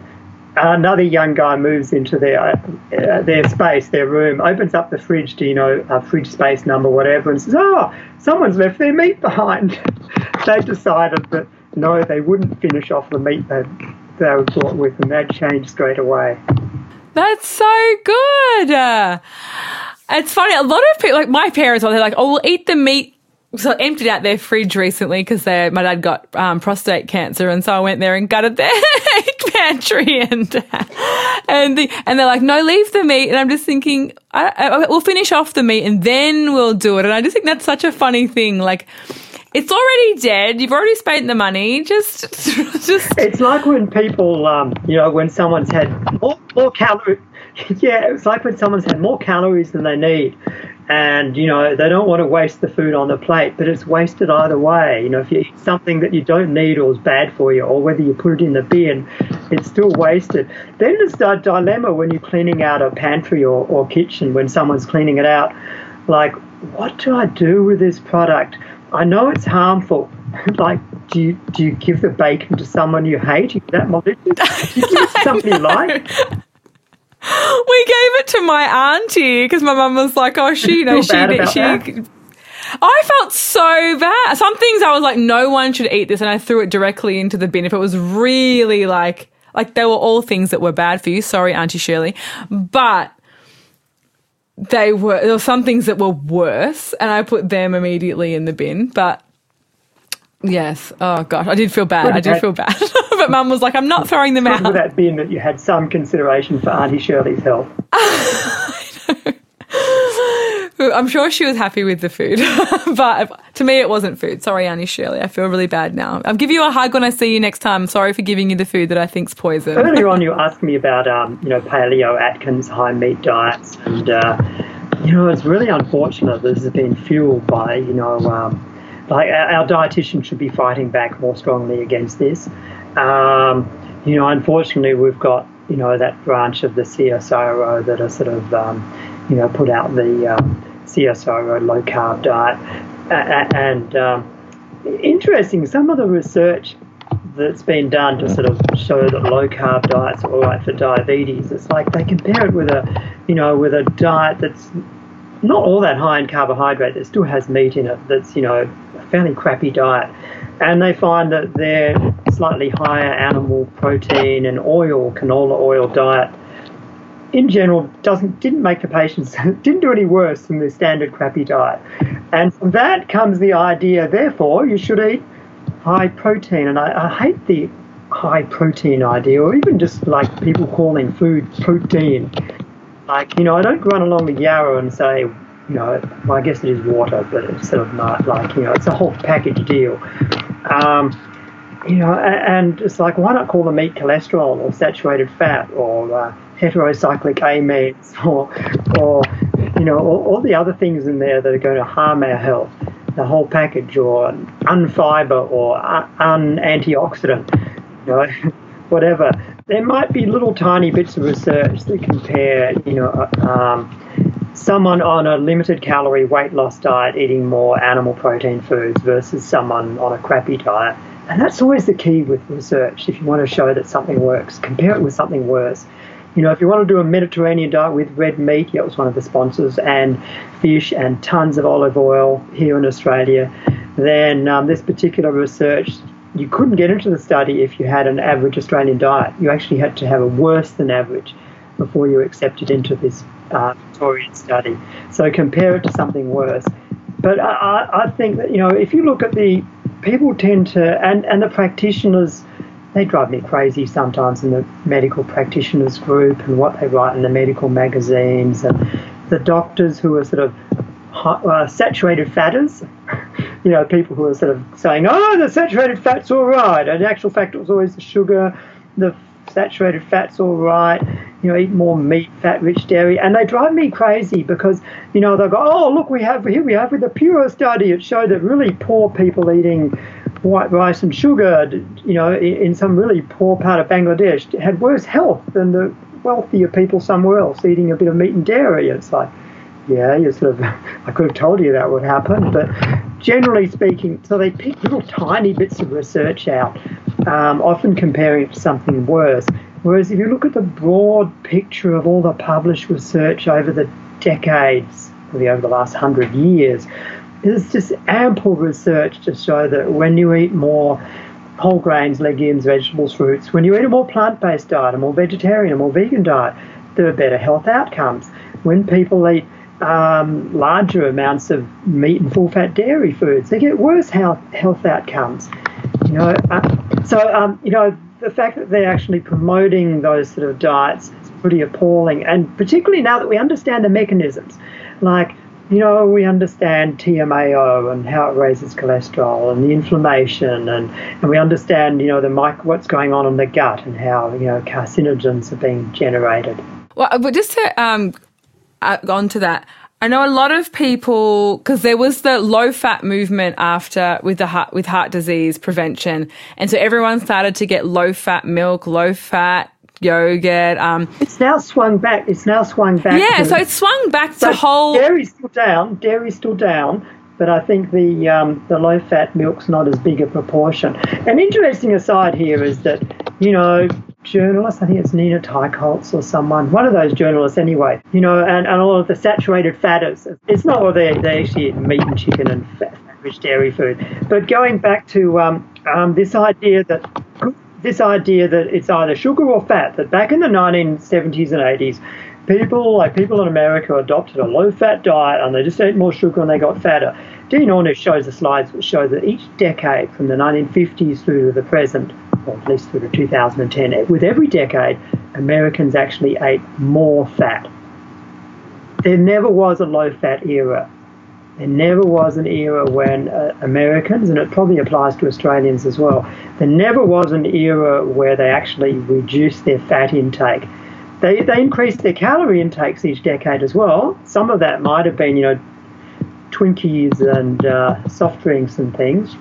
Another young guy moves into their uh, their space, their room, opens up the fridge you know uh, fridge space number whatever, and says, "Oh, someone's left their meat behind." they decided that no, they wouldn't finish off the meat they they were brought with them. They'd straight away. That's so good. Uh, it's funny. A lot of people, like my parents, they're like, "Oh, we'll eat the meat." So I emptied out their fridge recently because my dad got um, prostate cancer, and so I went there and gutted their pantry, and and the, and they're like, "No, leave the meat." And I'm just thinking, I, I, we'll finish off the meat and then we'll do it. And I just think that's such a funny thing, like it's already dead. You've already spent the money. Just, just. It's like when people, um, you know, when someone's had more, more calories. Yeah, it's like when someone's had more calories than they need, and you know they don't want to waste the food on the plate, but it's wasted either way. You know, if you eat something that you don't need or is bad for you, or whether you put it in the bin, it's still wasted. Then there's the dilemma when you're cleaning out a pantry or, or kitchen when someone's cleaning it out, like, what do I do with this product? I know it's harmful. like, do you do you give the bacon to someone you hate? Is that malicious? Do you give it to somebody you like? We gave it to my auntie because my mum was like, "Oh, she, you know, she, she." I felt so bad. Some things I was like, no one should eat this, and I threw it directly into the bin. If it was really like, like they were all things that were bad for you. Sorry, Auntie Shirley, but they were there were some things that were worse, and I put them immediately in the bin. But yes, oh gosh, I did feel bad. I did feel bad. but Mum was like, "I'm not throwing them out." Would that been that you had some consideration for Auntie Shirley's health? I'm sure she was happy with the food, but to me it wasn't food. Sorry, Auntie Shirley. I feel really bad now. I'll give you a hug when I see you next time. Sorry for giving you the food that I think's poison. Earlier on, you asked me about um, you know paleo Atkins high meat diets, and uh, you know it's really unfortunate this has been fueled by you know um, like our, dietitian should be fighting back more strongly against this. Um, you know, unfortunately, we've got you know that branch of the CSIRO that are sort of um, you know put out the um, CSIRO low carb diet. And um, interesting, some of the research that's been done to sort of show that low carb diets are all right for diabetes. It's like they compare it with a, you know, with a diet that's not all that high in carbohydrate that still has meat in it. That's you know fairly crappy diet, and they find that their slightly higher animal protein and oil, canola oil diet in general doesn't didn't make the patients didn't do any worse than the standard crappy diet. And from that comes the idea, therefore, you should eat high protein. And I, I hate the high protein idea, or even just like people calling food protein. Like, you know, I don't run along the Yarra and say, you know, well, I guess it is water, but it's sort of not like, you know, it's a whole package deal. Um, you know, and it's like, why not call the meat cholesterol or saturated fat or uh, heterocyclic amines or, or you know, all, all, the other things in there that are going to harm our health, the whole package, or unfiber or un antioxidant, you know, whatever. There might be little tiny bits of research that compare, you know, uh, um, someone on a limited calorie weight loss diet eating more animal protein foods versus someone on a crappy diet. And that's always the key with research. If you want to show that something works, compare it with something worse. You know, if you want to do a Mediterranean diet with red meat, it was one of the sponsors, and fish and tons of olive oil here in Australia, then um, this particular research, you couldn't get into the study if you had an average Australian diet. You actually had to have a worse than average before you were accepted into this uh, Victorian study. So compare it to something worse. But I, I think that, you know, if you look at the people tend to, and, and the practitioners, they drive me crazy sometimes in the medical practitioners group and what they write in the medical magazines and the doctors who are sort of uh, saturated fatters. you know, people who are sort of saying, "Oh, the saturated fat's all right," and in actual fact, it was always the sugar, the saturated fat's all right. You know, eat more meat, fat-rich dairy, and they drive me crazy because you know they'll go, "Oh, look, we have here we have with the Pure study. It showed that really poor people eating." white rice and sugar, you know, in some really poor part of Bangladesh, had worse health than the wealthier people somewhere else eating a bit of meat and dairy. It's like, yeah, you sort of, I could have told you that would happen, but generally speaking, so they pick little tiny bits of research out, um, often comparing it to something worse. Whereas if you look at the broad picture of all the published research over the decades, probably over the last hundred years, there's just ample research to show that when you eat more whole grains, legumes, vegetables, fruits, when you eat a more plant based diet, a more vegetarian, a more vegan diet, there are better health outcomes. When people eat um, larger amounts of meat and full fat dairy foods, they get worse health, health outcomes. You know, uh, so um, you know the fact that they're actually promoting those sort of diets is pretty appalling, and particularly now that we understand the mechanisms, like you know, we understand TMAO and how it raises cholesterol and the inflammation, and, and we understand, you know, the what's going on in the gut and how, you know, carcinogens are being generated. Well, but just to um, uh, on to that, I know a lot of people because there was the low fat movement after with the heart with heart disease prevention, and so everyone started to get low fat milk, low fat yogurt. Um, it's now swung back. It's now swung back. Yeah, to, so it's swung back so to whole. Dairy's still down. Dairy's still down, but I think the um, the low fat milk's not as big a proportion. An interesting aside here is that you know journalist, I think it's Nina Teicholz or someone, one of those journalists anyway, you know, and, and all of the saturated fatters. It's not what they, they actually eat meat and chicken and fat, rich dairy food. But going back to um, um, this idea that this idea that it's either sugar or fat, that back in the 1970s and 80s, people like people in America adopted a low fat diet and they just ate more sugar and they got fatter. Dean Ornish shows the slides which show that each decade from the 1950s through to the present, or at least through to 2010, with every decade, Americans actually ate more fat. There never was a low fat era. There never was an era when uh, Americans, and it probably applies to Australians as well, there never was an era where they actually reduced their fat intake. They, they increased their calorie intakes each decade as well. Some of that might have been, you know, Twinkies and uh, soft drinks and things.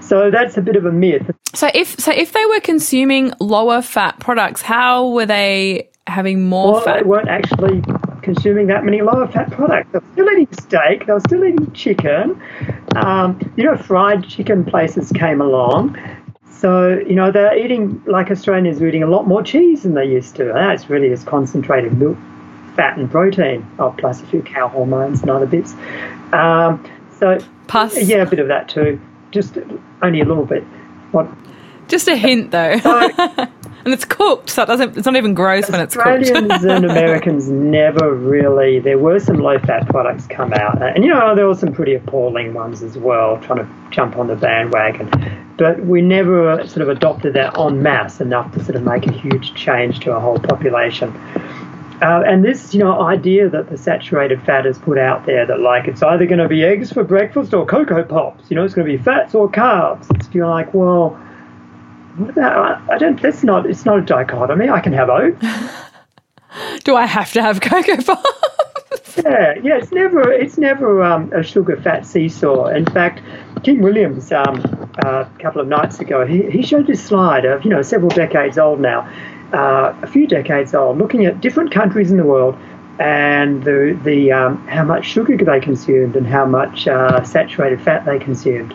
So that's a bit of a myth. So if so, if they were consuming lower fat products, how were they having more well, fat? They weren't actually consuming that many lower fat products. They were still eating steak. They were still eating chicken. Um, you know, fried chicken places came along. So, you know, they're eating, like Australians are eating a lot more cheese than they used to. That's really as concentrated milk, fat, and protein, oh, plus a few cow hormones and other bits. Um, so, Pus. Yeah, a bit of that too just only a little bit. What? Just a hint, though. So, and it's cooked, so it doesn't. It's not even gross when it's cooked. Australians and Americans never really. There were some low-fat products come out, and you know there were some pretty appalling ones as well, trying to jump on the bandwagon. But we never sort of adopted that en masse enough to sort of make a huge change to a whole population. Uh, and this, you know, idea that the saturated fat is put out there that like it's either going to be eggs for breakfast or Coco Pops, you know, it's going to be fats or carbs. It's, you're like, well, what about? I don't. That's not. It's not a dichotomy. I can have oats. Do I have to have Coco Pops? yeah, yeah. It's never. It's never um, a sugar-fat seesaw. In fact, Kim Williams, um, uh, a couple of nights ago, he, he showed this slide of you know several decades old now uh, a few decades old, looking at different countries in the world and the, the um, how much sugar they consumed and how much uh, saturated fat they consumed,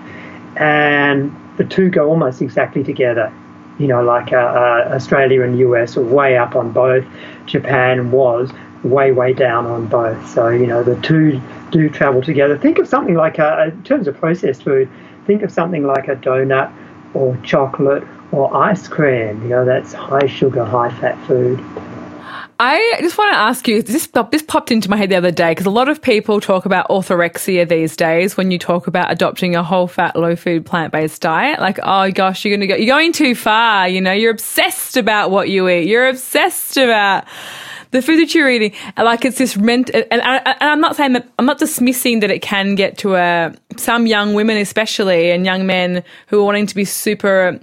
and the two go almost exactly together. You know, like uh, uh Australia and US are way up on both. Japan was way way down on both. So you know the two do travel together. Think of something like a, in terms of processed food. Think of something like a donut or chocolate or ice cream. You know, that's high sugar, high fat food. I just want to ask you this, this popped into my head the other day because a lot of people talk about orthorexia these days when you talk about adopting a whole fat, low food, plant based diet. Like, oh gosh, you're going to go, you're going too far. You know, you're obsessed about what you eat. You're obsessed about the food that you're eating. Like, it's this rent. And, and, and I'm not saying that, I'm not dismissing that it can get to a, some young women, especially, and young men who are wanting to be super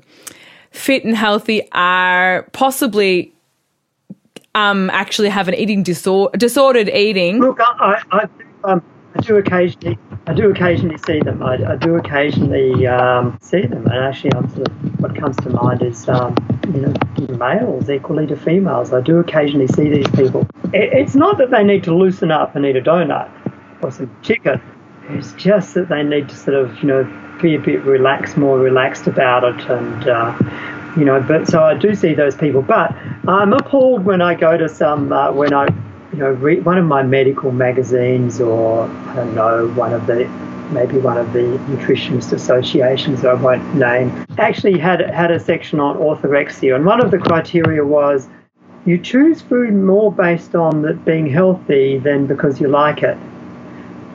fit and healthy are possibly um, actually have an eating disorder, disordered eating. Look, I, I, um, I do occasionally, I do occasionally see them. I, I do occasionally um, see them, and actually, I'm sort of, what comes to mind is um, you know males equally to females. I do occasionally see these people. It, it's not that they need to loosen up and eat a donut or some chicken. It's just that they need to sort of you know be a bit relaxed, more relaxed about it, and uh, you know. But so I do see those people, but I'm appalled when I go to some uh, when I you know read one of my medical magazines or I don't know one of the maybe one of the nutritionist associations I won't name actually had had a section on orthorexia, and one of the criteria was you choose food more based on it being healthy than because you like it.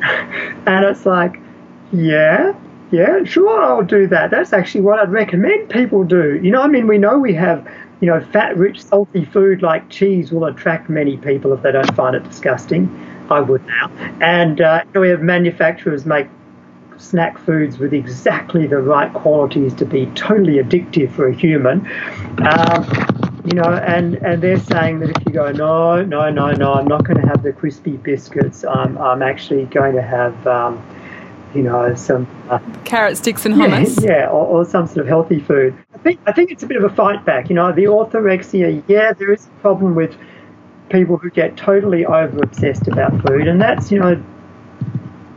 and it's like, yeah, yeah, sure, I'll do that. That's actually what I'd recommend people do. You know, I mean, we know we have, you know, fat rich, salty food like cheese will attract many people if they don't find it disgusting. I would now. And uh, we have manufacturers make snack foods with exactly the right qualities to be totally addictive for a human. Um, you know, and, and they're saying that if you go, no, no, no, no, I'm not going to have the crispy biscuits. I'm, I'm actually going to have, um, you know, some uh, carrot sticks and hummus. Yeah, yeah or, or, some sort of healthy food. I think I think it's a bit of a fight back. You know, the orthorexia. Yeah, there is a problem with people who get totally over obsessed about food, and that's you know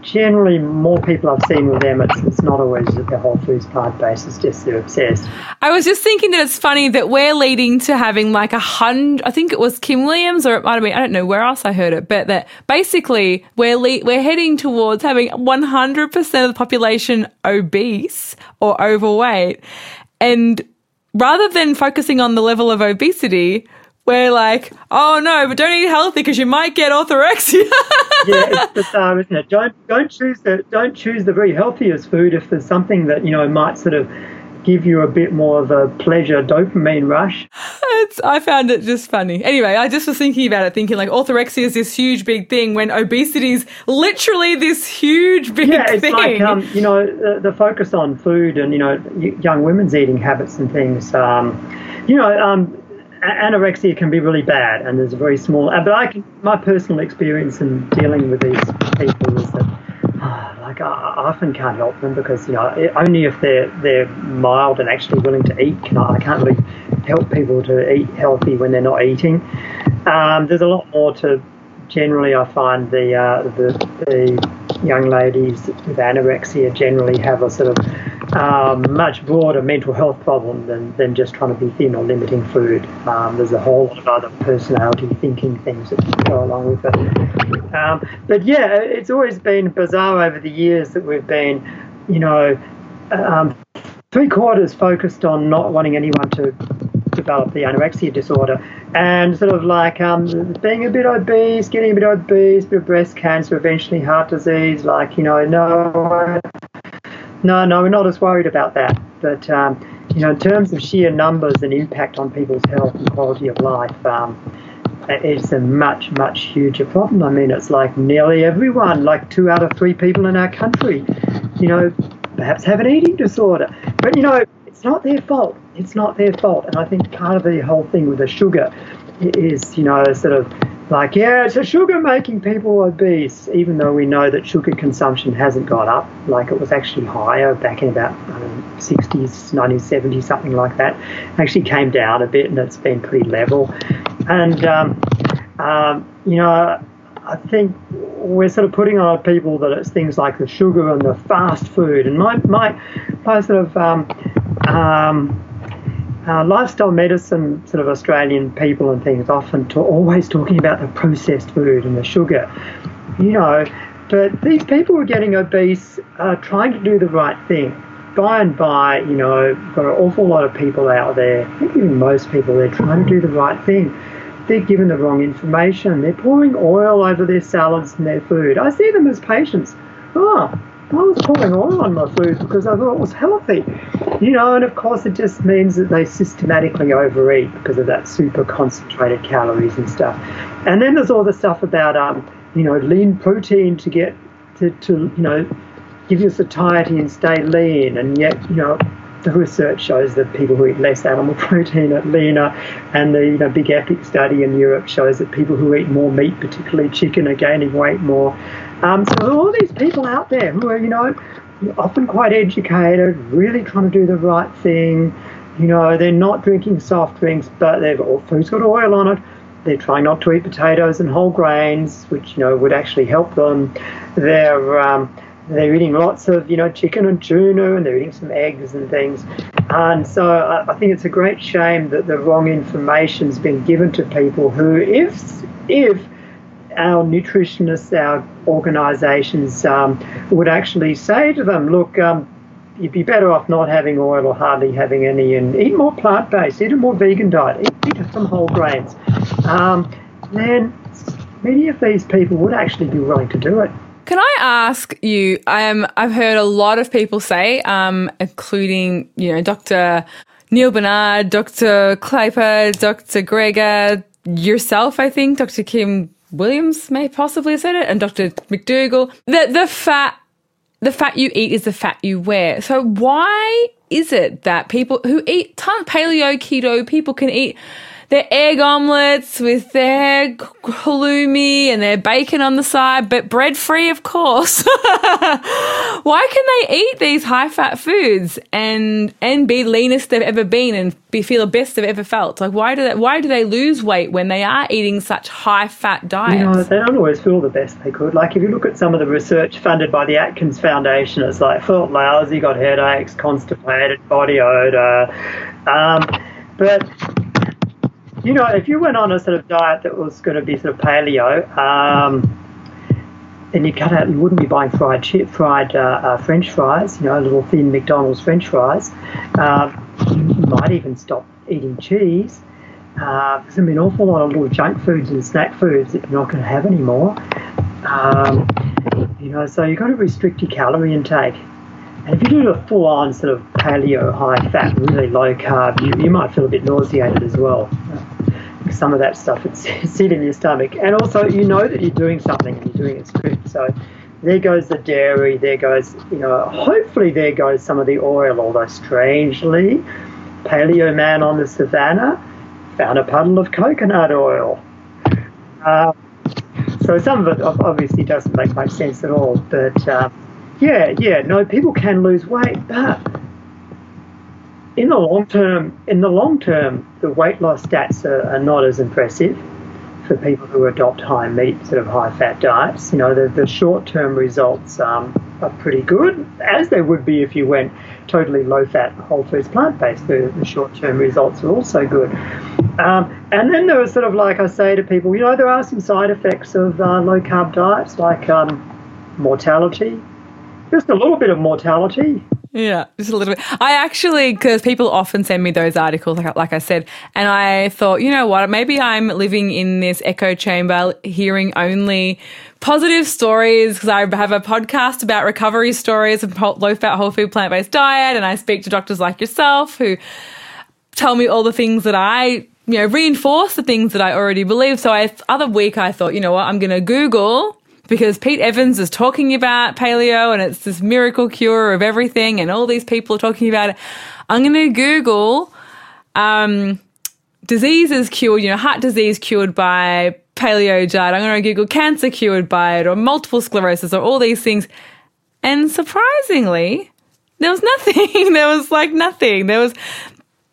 generally more people I've seen with them, it's, it's not always the whole foods plant based, it's just they're obsessed. I was just thinking that it's funny that we're leading to having like a hundred, I think it was Kim Williams or it might have been, I don't know where else I heard it, but that basically we're, le- we're heading towards having 100% of the population obese or overweight. And rather than focusing on the level of obesity, we're like, oh no, but don't eat healthy because you might get orthorexia. yeah, it's bizarre, isn't it? Don't don't choose the don't choose the very healthiest food if there's something that you know might sort of give you a bit more of a pleasure dopamine rush. It's, I found it just funny. Anyway, I just was thinking about it, thinking like orthorexia is this huge big thing when obesity is literally this huge big yeah, it's thing. like um, you know the, the, focus on food and you know young women's eating habits and things. Um, you know, um, anorexia can be really bad, and there's a very small. But I can, my personal experience in dealing with these people is that, oh, like, I, often can't help them because you know only if they're they're mild and actually willing to eat can I. I can't really help people to eat healthy when they're not eating. Um, there's a lot more to. Generally, I find the, uh, the the young ladies with anorexia generally have a sort of um, much broader mental health problem than, than just trying to be thin or limiting food. Um, there's a whole lot of other personality thinking things that go along with it. Um, but yeah, it's always been bizarre over the years that we've been, you know, um, three quarters focused on not wanting anyone to develop the anorexia disorder and sort of like um, being a bit obese, getting a bit obese, bit of breast cancer, eventually heart disease, like, you know, no no, no, we're not as worried about that. But um, you know, in terms of sheer numbers and impact on people's health and quality of life, um, it's a much, much huger problem. I mean, it's like nearly everyone, like two out of three people in our country, you know, perhaps have an eating disorder. But you know, it's not their fault. It's not their fault. And I think part of the whole thing with the sugar is, you know, sort of like, yeah, it's a sugar making people obese, even though we know that sugar consumption hasn't gone up. Like it was actually higher back in about um, 60s, 1970s, something like that. It actually came down a bit and it's been pretty level. And, um, um, you know, I think we're sort of putting on people that it's things like the sugar and the fast food. And my, my, my sort of, um, um, uh, lifestyle medicine sort of Australian people and things often to, always talking about the processed food and the sugar, you know. But these people are getting obese trying to do the right thing. By and by, you know, got an awful lot of people out there, I think even most people, they're trying to do the right thing. they're given the wrong information. They're pouring oil over their salads and their food. I see them as patients. Oh, I was pouring oil on my food because I thought it was healthy. You know, and of course it just means that they systematically overeat because of that super concentrated calories and stuff. And then there's all the stuff about, um, you know, lean protein to get to, to you know, give you satiety and stay lean. And yet, you know, the research shows that people who eat less animal protein are leaner, and the you know, big EPIC study in Europe shows that people who eat more meat, particularly chicken, are gaining weight more. Um, so all these people out there who are, you know, often quite educated, really trying to do the right thing. You know, they're not drinking soft drinks, but they've all food's got oil on it. They're trying not to eat potatoes and whole grains, which you know would actually help them. They're um, they're eating lots of you know chicken and tuna, and they're eating some eggs and things. And so I, I think it's a great shame that the wrong information's been given to people who, if if our nutritionists, our organisations um, would actually say to them, look, um, you'd be better off not having oil or hardly having any and eat more plant based, eat a more vegan diet, eat, eat some whole grains. Um, then many of these people would actually be willing to do it. Can I ask you? I've heard a lot of people say, um, including you know Dr. Neal Barnard, Dr. Klaper, Dr. Greger, yourself, I think, Dr. Kim Williams may possibly have said it, and Dr. McDougall, that the fat the fat you eat is the fat you wear. So why is it that people who eat paleo keto people can eat their egg omelets with their halloumi and their bacon on the side, but bread free, of course. Why can they eat these high fat foods and and be leanest they've ever been and be feel the best they've ever felt? Like why do they why do they lose weight when they are eating such high fat diets? You know, they don't always feel the best they could. Like if you look at some of the research funded by the Atkins Foundation, it's like felt lousy, got headaches, constipated, body odor. Um, but you know, if you went on a sort of diet that was going to be sort of paleo, um, then you cut out. You wouldn't be buying fried chip, fried uh, uh, French fries. You know, little thin McDonald's French fries. Uh, you might even stop eating cheese. Uh, there's an awful lot of little junk foods and snack foods that you're not going to have anymore. Um, you know, so you've got to restrict your calorie intake. And if you do a full on sort of paleo, high fat, really low carb, you, you might feel a bit nauseated as well. Some of that stuff it's sit in your stomach. And also, you know that you're doing something and you're doing it strict. So there goes the dairy, there goes, you know, hopefully there goes some of the oil, although strangely, paleo man on the savannah found a puddle of coconut oil. Uh, so some of it obviously doesn't make much sense at all, but. Uh, yeah, yeah, no, people can lose weight, but in the long term, in the long term, the weight loss stats are, are not as impressive for people who adopt high meat, sort of high fat diets. You know, the, the short term results um, are pretty good, as they would be if you went totally low fat, whole foods, plant based. The, the short term results are also good. Um, and then there was sort of like I say to people, you know, there are some side effects of uh, low carb diets, like um, mortality, just a little bit of mortality. Yeah, just a little bit. I actually, because people often send me those articles, like, like I said, and I thought, you know what, maybe I'm living in this echo chamber, hearing only positive stories because I have a podcast about recovery stories of low fat, whole food, plant based diet, and I speak to doctors like yourself who tell me all the things that I you know, reinforce the things that I already believe. So I, other week I thought, you know what, I'm going to Google because Pete Evans is talking about paleo and it's this miracle cure of everything, and all these people are talking about it. I'm going to Google um, diseases cured, you know, heart disease cured by paleo diet. I'm going to Google cancer cured by it, or multiple sclerosis, or all these things. And surprisingly, there was nothing. there was like nothing. There was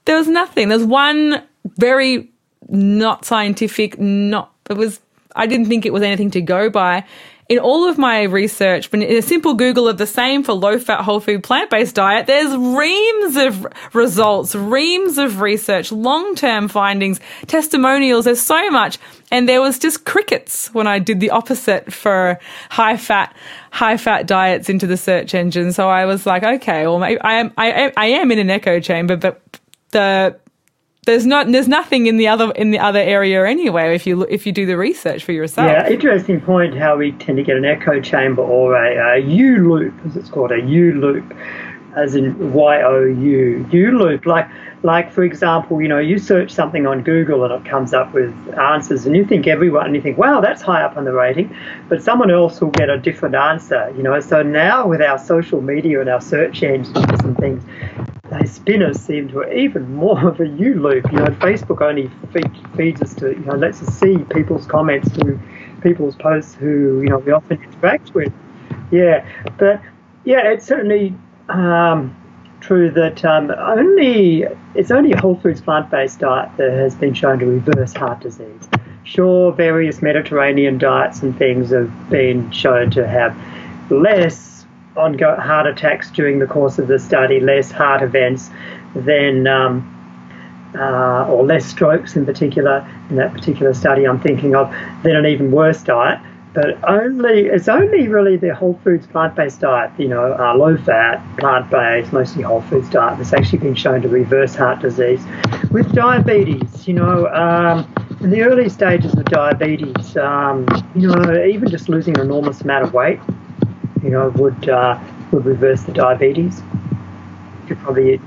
there was nothing. There's one very not scientific, not it was I didn't think it was anything to go by. In all of my research, but in a simple Google of the same for low fat, whole food, plant based diet, there's reams of results, reams of research, long term findings, testimonials. There's so much. And there was just crickets when I did the opposite for high fat, high fat diets into the search engine. So I was like, okay, well, I am, I, I am in an echo chamber, but the there's not there's nothing in the other in the other area anyway if you if you do the research for yourself. Yeah, interesting point. How we tend to get an echo chamber or a, a U loop, as it's called, a U loop, as in Y O U U loop. Like like for example, you know, you search something on Google and it comes up with answers, and you think everyone, and you think, wow, that's high up on the rating, but someone else will get a different answer. You know, so now with our social media and our search engines and things those spinners seem to even more of a U loop. You know, Facebook only feed, feeds us to, you know, lets us see people's comments to people's posts who, you know, we often interact with. Yeah, but yeah, it's certainly um, true that um, only it's only a whole foods plant-based diet that has been shown to reverse heart disease. Sure, various Mediterranean diets and things have been shown to have less on heart attacks during the course of the study, less heart events than, um, uh, or less strokes in particular, in that particular study I'm thinking of, than an even worse diet. But only it's only really the whole foods plant-based diet, you know, uh, low-fat, plant-based, mostly whole foods diet that's actually been shown to reverse heart disease. With diabetes, you know, um, in the early stages of diabetes, um, you know, even just losing an enormous amount of weight you know, would uh, would reverse the diabetes. You could probably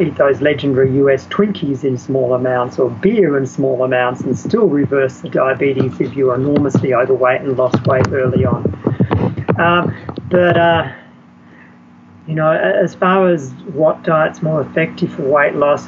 eat, those legendary US Twinkies in small amounts or beer in small amounts and still reverse the diabetes if you are enormously overweight and lost weight early on. Um, but uh, you know, as far as what diet's more effective for weight loss,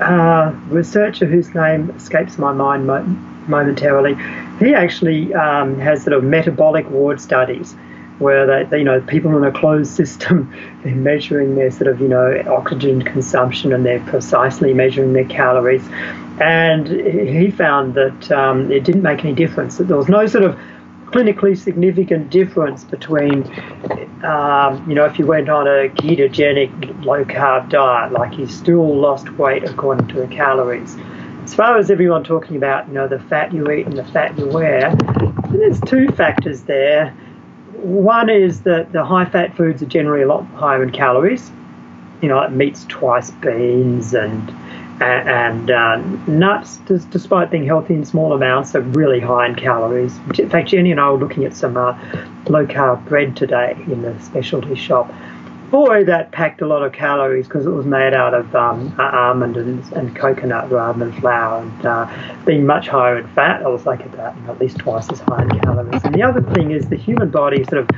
uh, researcher whose name escapes my mind mo- momentarily, he actually um, has sort of metabolic ward studies where they, they, you know, people in a closed system, they're measuring their sort of, you know, oxygen consumption and they're precisely measuring their calories. And he found that um, it didn't make any difference, that there was no sort of clinically significant difference between, um, you know, if you went on a ketogenic low carb diet, like you still lost weight according to the calories. As far as everyone talking about, you know, the fat you eat and the fat you wear, there's two factors there. One is that the high fat foods are generally a lot higher in calories. You know, like meats twice, beans, and and, uh, nuts, despite being healthy in small amounts, are really high in calories. In fact, Jenny and I were looking at some uh, low carb bread today in the specialty shop, boy, that packed a lot of calories because it was made out of um, almond and, and, coconut rather than flour, and uh, being much higher in fat, I was like about you know, at least twice as high in calories. And the other thing is the human body sort of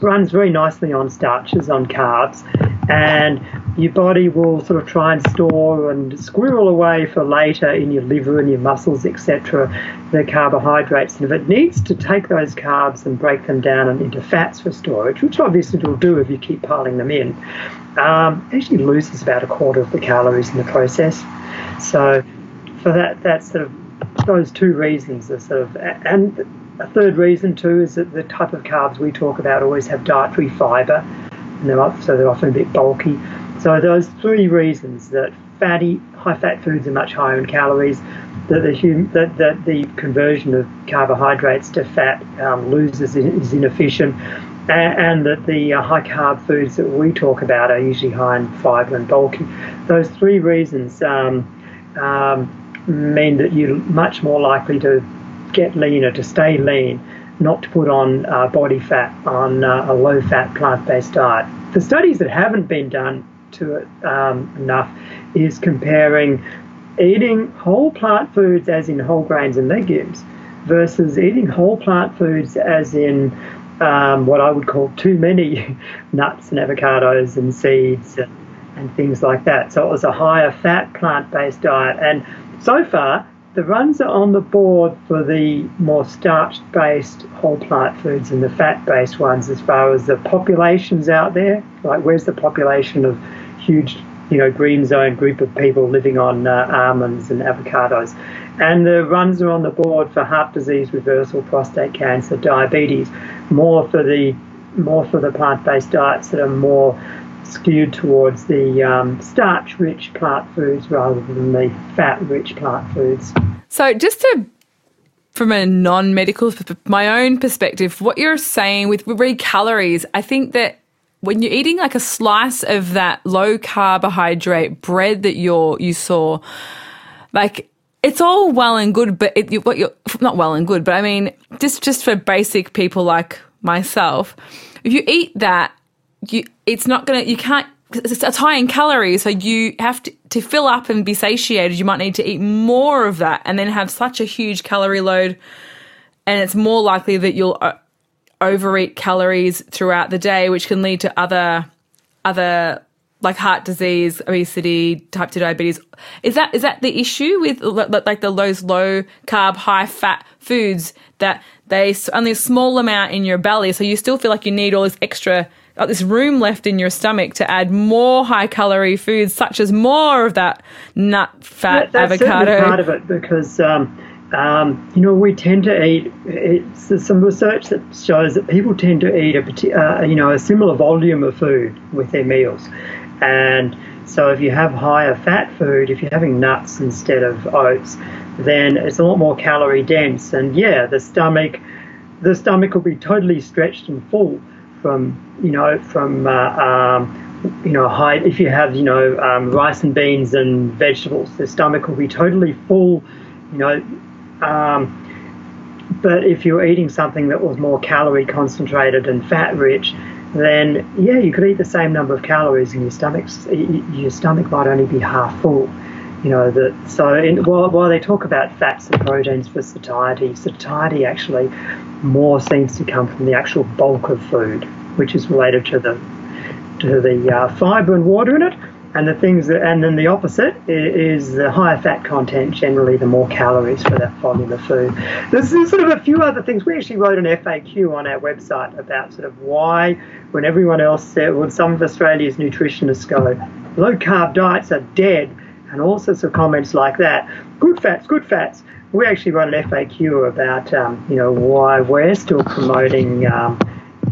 runs very nicely on starches, on carbs, and your body will sort of try and store and squirrel away for later in your liver and your muscles, etc., the carbohydrates. And if it needs to take those carbs and break them down into fats for storage, which obviously it will do if you keep piling them in, um, actually loses about a quarter of the calories in the process. So, for that, that's sort of those two reasons are sort of, and a third reason too is that the type of carbs we talk about always have dietary fibre, and they're so they're often a bit bulky. So those three reasons that fatty, high-fat foods are much higher in calories, that the hum, that, that the conversion of carbohydrates to fat um, loses is inefficient, and, and that the uh, high-carb foods that we talk about are usually high in fibre and bulky. Those three reasons um, um, mean that you're much more likely to get leaner, to stay lean, not to put on uh, body fat on uh, a low fat plant based diet. The studies that haven't been done to it um, enough is comparing eating whole plant foods, as in whole grains and legumes, versus eating whole plant foods, as in um, what I would call too many nuts and avocados and seeds and, and things like that. So it was a higher fat plant based diet. And so far, the runs are on the board for the more starch based whole plant foods and the fat based ones as far as the populations out there. Like, where's the population of huge, you know, green zone group of people living on uh, almonds and avocados? And the runs are on the board for heart disease reversal, prostate cancer, diabetes, more for the more for the plant-based diets that are more skewed towards the um, starch rich plant foods rather than the fat rich plant foods. So, just to from a non medical, my own perspective, what you're saying with read calories, I think that when you're eating like a slice of that low carbohydrate bread that you're you saw, like it's all well and good, but it, what you're not well and good, but I mean, just just for basic people like myself, if you eat that, you it's not gonna you can't. It's high in calories, so you have to to fill up and be satiated. You might need to eat more of that, and then have such a huge calorie load, and it's more likely that you'll uh, overeat calories throughout the day, which can lead to other other like heart disease, obesity, type two diabetes. Is that is that the issue with like the those low carb, high fat foods that they only a small amount in your belly, so you still feel like you need all this extra, like this room left in your stomach to add more high calorie foods, such as more of that nut, fat, that's avocado. part of it because. Um, um, you know, we tend to eat. It's, some research that shows that people tend to eat a, uh, you know, a similar volume of food with their meals, and so if you have higher fat food, if you're having nuts instead of oats, then it's a lot more calorie dense. And yeah, the stomach, the stomach will be totally stretched and full from you know from uh, um, you know high. If you have you know um, rice and beans and vegetables, the stomach will be totally full. You know. Um, but if you're eating something that was more calorie concentrated and fat rich, then yeah, you could eat the same number of calories, and your stomach your stomach might only be half full. You know that. So in, while while they talk about fats and proteins for satiety, satiety actually more seems to come from the actual bulk of food, which is related to the to the uh, fiber and water in it. And the things that, and then the opposite is the higher fat content, generally the more calories for that volume of food. There's, there's sort of a few other things. We actually wrote an FAQ on our website about sort of why, when everyone else said, when some of Australia's nutritionists go, low carb diets are dead, and all sorts of comments like that. Good fats, good fats. We actually wrote an FAQ about, um, you know, why we're still promoting, um,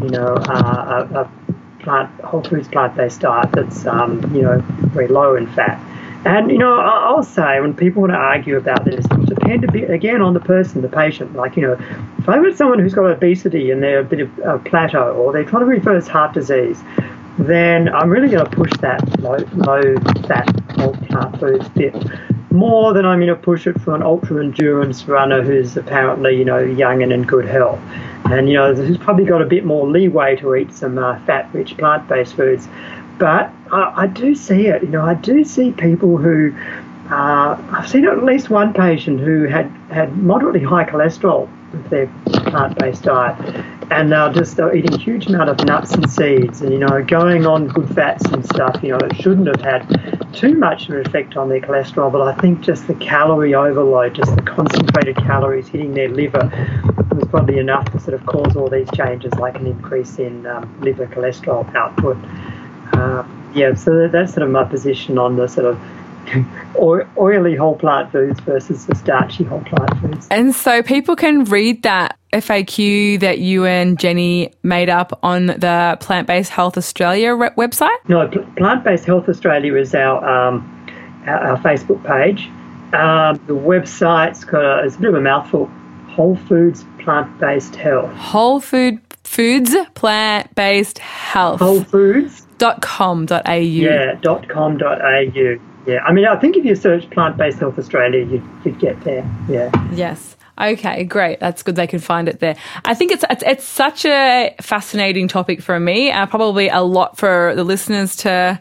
you know, uh, a, a plant whole foods plant based diet that's um, you know very low in fat. And you know, I'll say when people want to argue about this, it depend a bit again on the person, the patient. Like you know, if I've got someone who's got obesity and they're a bit of a plateau, or they're trying to reverse heart disease, then I'm really going to push that low, low fat whole plant foods bit more than I'm going to push it for an ultra endurance runner who's apparently you know young and in good health and you know who's probably got a bit more leeway to eat some uh, fat-rich plant-based foods. But I, I, do see it. You know, I do see people who uh, I've seen at least one patient who had had moderately high cholesterol their plant-based diet, and just they're eating huge amount of nuts and seeds, and you know, going on good fats and stuff. You know, it shouldn't have had too much of an effect on their cholesterol, but I think just the calorie overload, just the concentrated calories hitting their liver, was probably enough to sort of cause all these changes, like an increase in um, liver cholesterol output. Uh, yeah, so that's sort of my position on the sort of oily whole plant foods versus the starchy whole plant foods. And so people can read that FAQ that you and Jenny made up on the Plant Based Health Australia website? No, Plant Based Health Australia is our, um, our, our, Facebook page. Um, the website's got a, it's a bit of a mouthful Whole Foods Plant Based Health. Whole Food Foods Plant Based Health. Whole Foods. Dot com dot au. Yeah, dot com dot au. Yeah, I mean, I think if you search plant based health Australia, you'd, you'd get there. Yeah. Yes. Okay, great. That's good. They can find it there. I think it's it's, it's such a fascinating topic for me, and probably a lot for the listeners to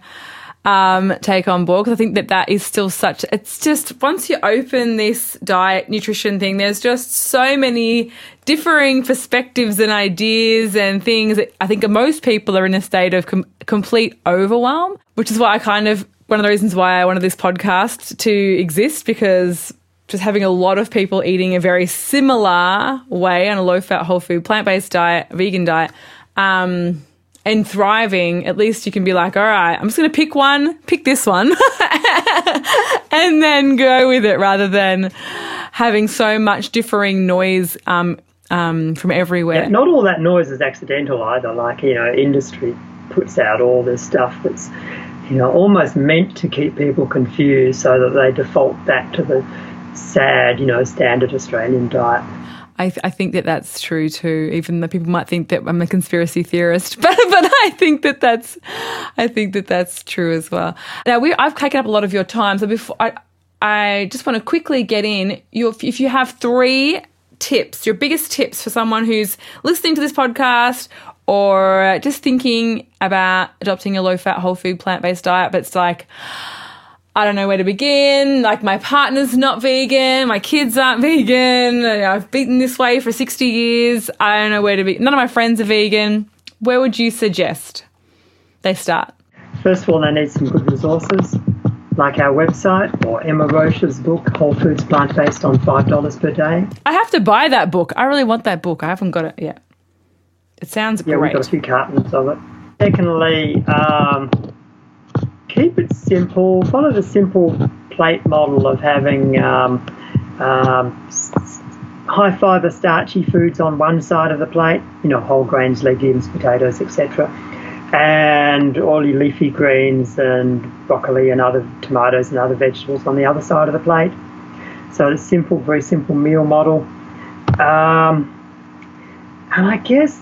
um, take on board because I think that that is still such. It's just once you open this diet nutrition thing, there's just so many differing perspectives and ideas and things. I think most people are in a state of com- complete overwhelm, which is why I kind of one of the reasons why I wanted this podcast to exist because just having a lot of people eating a very similar way on a low fat, whole food, plant based diet, vegan diet. Um, and thriving, at least you can be like, all right, I'm just going to pick one, pick this one, and then go with it rather than having so much differing noise um, um, from everywhere. Yeah, not all that noise is accidental either. Like, you know, industry puts out all this stuff that's, you know, almost meant to keep people confused so that they default back to the sad, you know, standard Australian diet. I, th- I think that that's true too. Even though people might think that I'm a conspiracy theorist, but but I think that that's I think that that's true as well. Now we I've taken up a lot of your time, so before I I just want to quickly get in. Your if you have three tips, your biggest tips for someone who's listening to this podcast or just thinking about adopting a low fat, whole food, plant based diet, but it's like, I don't know where to begin. Like, my partner's not vegan, my kids aren't vegan, I've beaten this way for 60 years. I don't know where to be. None of my friends are vegan. Where would you suggest they start? First of all, they need some good resources like our website or Emma Roche's book, Whole Foods Plant Based on $5 per day. I have to buy that book. I really want that book. I haven't got it yet. It sounds yeah, great. we've got a few cartons of it. Secondly, um, keep it simple. Follow the simple plate model of having um, um, high fibre starchy foods on one side of the plate, you know, whole grains, legumes, potatoes, etc and all your leafy greens and broccoli and other tomatoes and other vegetables on the other side of the plate. So it's simple, very simple meal model. Um, and I guess,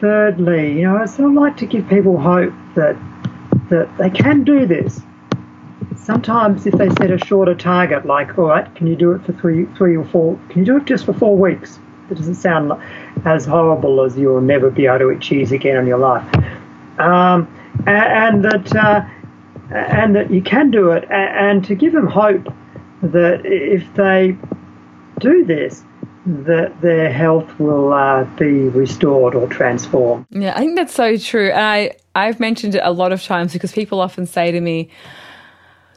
thirdly, you know, I sort of like to give people hope that that they can do this. Sometimes, if they set a shorter target, like, all right, can you do it for three, three or four? Can you do it just for four weeks? It doesn't sound as horrible as you'll never be able to eat cheese again in your life. Um, and, that uh, and that you can do it, and to give them hope that if they do this, that their health will uh, be restored or transformed. Yeah, I think that's so true. And I, I've mentioned it a lot of times because people often say to me,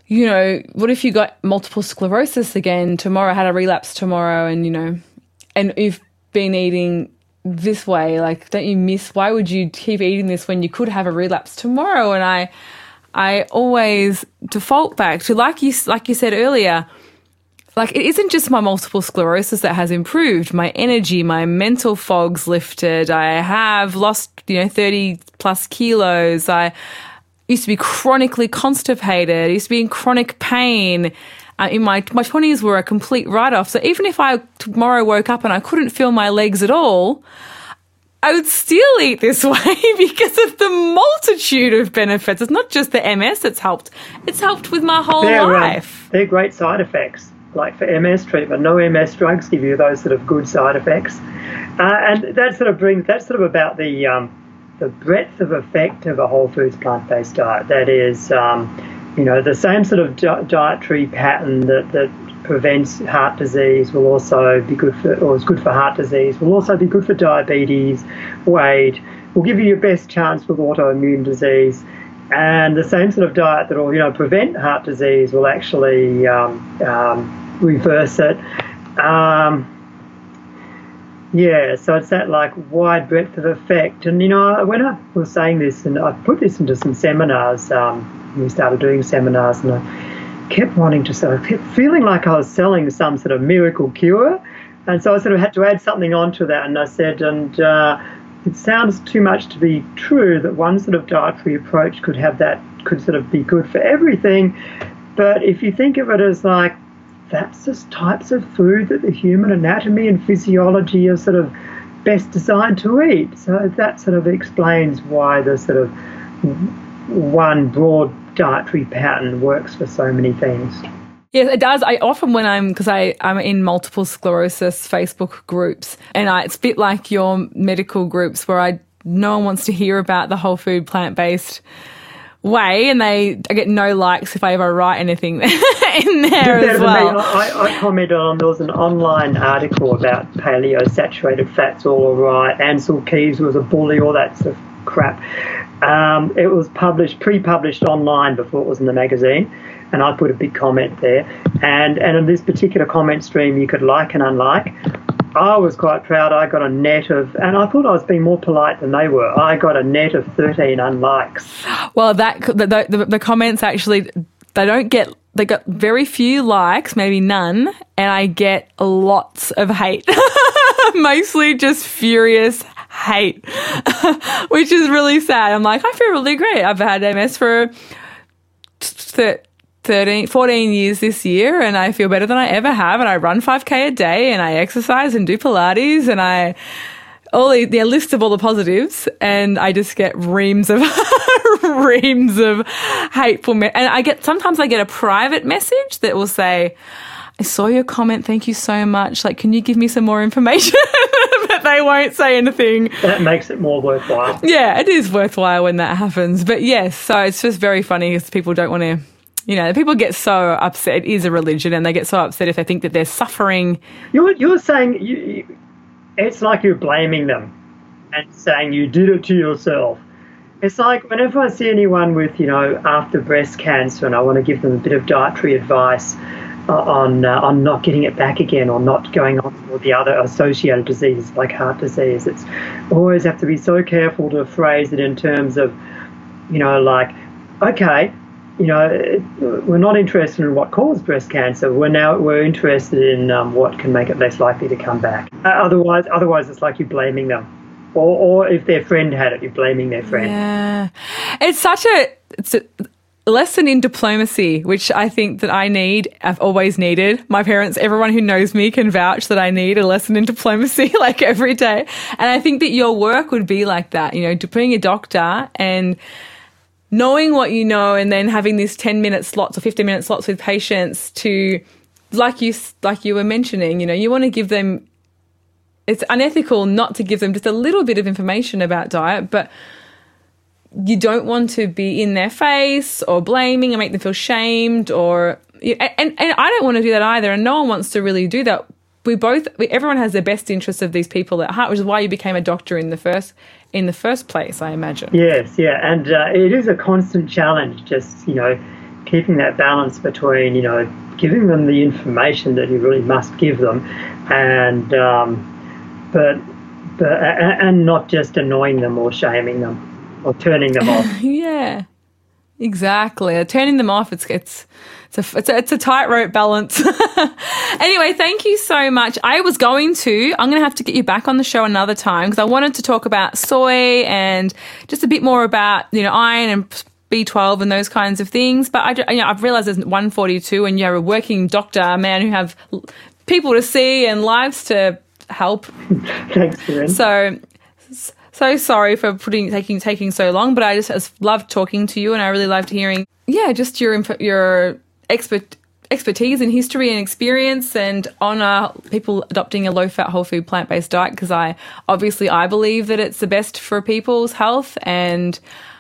you know, what if you got multiple sclerosis again tomorrow, had a relapse tomorrow, and, you know, and you've been eating this way, like, don't you miss, why would you keep eating this when you could have a relapse tomorrow? And I, I always default back to, like you, like you said earlier, like it isn't just my multiple sclerosis that has improved. My energy my mental fog's lifted. I have lost you know 30 plus kilos. I used to be chronically constipated. I used to be in chronic pain. Uh, in my my 20s were a complete write off so even if i tomorrow woke up and i couldn't feel my legs at all I would still eat this way because of the multitude of benefits. It's not just the MS that's helped; it's helped with my whole they're, life. Um, they're great side effects like for MS treatment, no MS drugs give you those sort of good side effects, uh, and that sort of brings that's sort of about the um, the breadth of effect of a whole foods plant-based diet. That is, um, you know, the same sort of di- dietary pattern that that prevents heart disease will also be good for, or is good for heart disease, will also be good for diabetes, weight, will give you your best chance with autoimmune disease. And the same sort of diet that will, you know, prevent heart disease will actually um, um, reverse it. Um, yeah, so it's that like wide breadth of effect. And you know, when I was saying this, and I put this into some seminars, um, we started doing seminars, and I kept wanting to sort of kept feeling like I was selling some sort of miracle cure. And so I sort of had to add something onto that, and I said, and uh, it sounds too much to be true that one sort of dietary approach could have that, could sort of be good for everything. But if you think of it as like that's just types of food that the human anatomy and physiology are sort of best designed to eat. So that sort of explains why the sort of one broad dietary pattern works for so many things. Yes, it does. I often, when I'm, because I'm in multiple sclerosis Facebook groups, and I, it's a bit like your medical groups where I no one wants to hear about the whole food plant based way, and they I get no likes if I ever write anything in there as well. I, I, commented on there was an online article about paleo saturated fats all right. Ancel Keys was a bully, all that sort of crap. Um, it was published, pre-published online before it was in the magazine, and I put a big comment there. And and in this particular comment stream, you could like and unlike. I was quite proud. I got a net of, and I thought I was being more polite than they were. I got a net of 13 unlikes. Well, that the, the, the comments actually they don't get they got very few likes, maybe none, and I get lots of hate. Mostly just furious hate, which is really sad. I'm like, I feel really great. I've had MS for 13, 14 years this year and I feel better than I ever have. And I run 5K a day and I exercise and do Pilates and I, all the, the list of all the positives. And I just get reams of, reams of hateful. Me- and I get, sometimes I get a private message that will say, I saw your comment. Thank you so much. Like, can you give me some more information? but they won't say anything. That makes it more worthwhile. Yeah, it is worthwhile when that happens. But yes, so it's just very funny because people don't want to, you know, people get so upset. It is a religion and they get so upset if they think that they're suffering. You're, you're saying you, it's like you're blaming them and saying you did it to yourself. It's like whenever I see anyone with, you know, after breast cancer and I want to give them a bit of dietary advice on uh, on not getting it back again or not going on to the other associated diseases like heart disease. It's always have to be so careful to phrase it in terms of, you know, like, okay, you know, we're not interested in what caused breast cancer. We're now we're interested in um, what can make it less likely to come back. Uh, otherwise, otherwise, it's like you're blaming them. Or, or if their friend had it, you're blaming their friend. Yeah, it's such a it's a, lesson in diplomacy, which I think that I need, I've always needed. My parents, everyone who knows me can vouch that I need a lesson in diplomacy like every day. And I think that your work would be like that, you know, to being a doctor and knowing what you know and then having these 10 minute slots or 15 minute slots with patients to, like you, like you were mentioning, you know, you want to give them, it's unethical not to give them just a little bit of information about diet, but you don't want to be in their face or blaming and make them feel shamed or and, and I don't want to do that either and no one wants to really do that we both everyone has the best interests of these people at heart which is why you became a doctor in the first in the first place I imagine yes yeah and uh, it is a constant challenge just you know keeping that balance between you know giving them the information that you really must give them and um, but but and not just annoying them or shaming them or turning them off. yeah, exactly. Turning them off, it's it's it's a it's a, it's a tightrope balance. anyway, thank you so much. I was going to. I'm going to have to get you back on the show another time because I wanted to talk about soy and just a bit more about you know iron and B12 and those kinds of things. But I, you know, I've realised there's 142 and you're a working doctor, a man who have people to see and lives to help. Thanks. So so sorry for putting taking taking so long, but I just, loved talking to you, and I really loved hearing, yeah, just your your expert expertise in history and experience and honor people adopting a low fat whole food plant based diet because I obviously I believe that it's the best for people's health and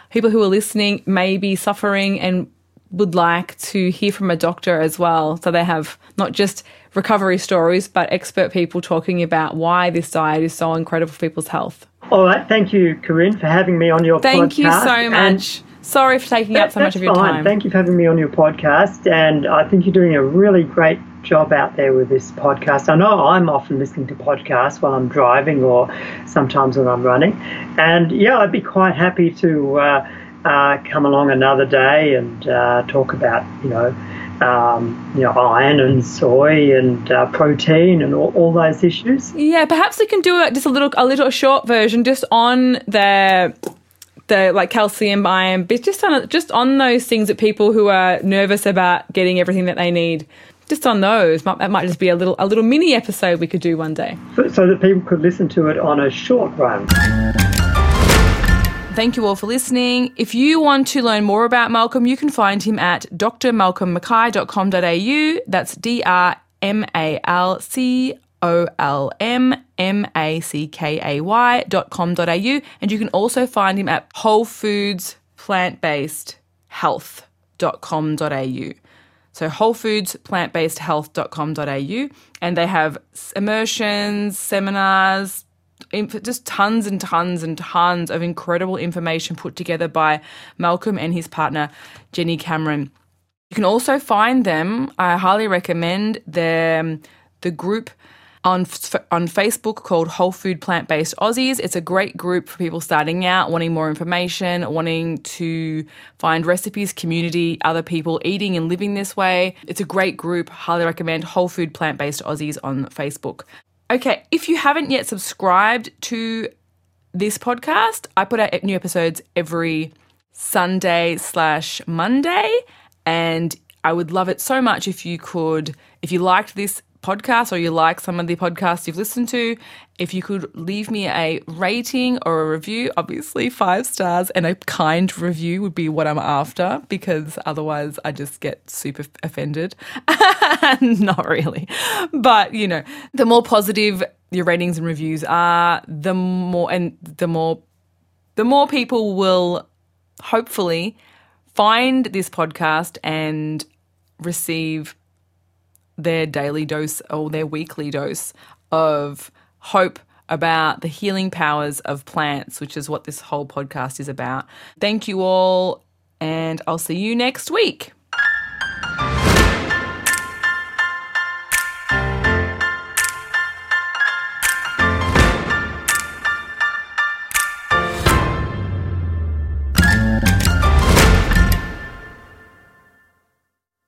people who are listening may be suffering and would like to hear from a doctor as well so they have not just recovery stories but expert people talking about why this diet is so incredible for people's health. All right. Thank you, Corinne, for having me on your Thank podcast. Thank you so much. Sorry for taking that, up so much of your fine. time. Thank you for having me on your podcast. And I think you're doing a really great job out there with this podcast. I know I'm often listening to podcasts while I'm driving or sometimes when I'm running. And yeah, I'd be quite happy to uh, uh, come along another day and uh, talk about, you know, um, you know, iron and soy and uh, protein and all, all, those issues. Yeah, perhaps we can do it just a little, a little short version, just on the the like calcium, iron, but just on just on those things that people who are nervous about getting everything that they need. Just on those, that might just be a little a little mini episode we could do one day, so, so that people could listen to it on a short run. Thank you all for listening. If you want to learn more about Malcolm, you can find him at drmalcolmmackay.com.au. That's D R M A L C O L M M A C K A Y dot com dot au. And you can also find him at Whole Foods Plant Based Health dot com dot au. So Whole Foods Plant Based dot com dot au. And they have immersions, seminars, just tons and tons and tons of incredible information put together by Malcolm and his partner, Jenny Cameron. You can also find them, I highly recommend the, the group on on Facebook called Whole Food Plant Based Aussies. It's a great group for people starting out, wanting more information, wanting to find recipes, community, other people eating and living this way. It's a great group. Highly recommend Whole Food Plant Based Aussies on Facebook. Okay, if you haven't yet subscribed to this podcast, I put out new episodes every Sunday slash Monday, and I would love it so much if you could, if you liked this podcast or you like some of the podcasts you've listened to, if you could leave me a rating or a review, obviously five stars and a kind review would be what I'm after because otherwise I just get super offended. Not really. But, you know, the more positive your ratings and reviews are, the more and the more the more people will hopefully find this podcast and receive their daily dose or their weekly dose of hope about the healing powers of plants, which is what this whole podcast is about. Thank you all, and I'll see you next week.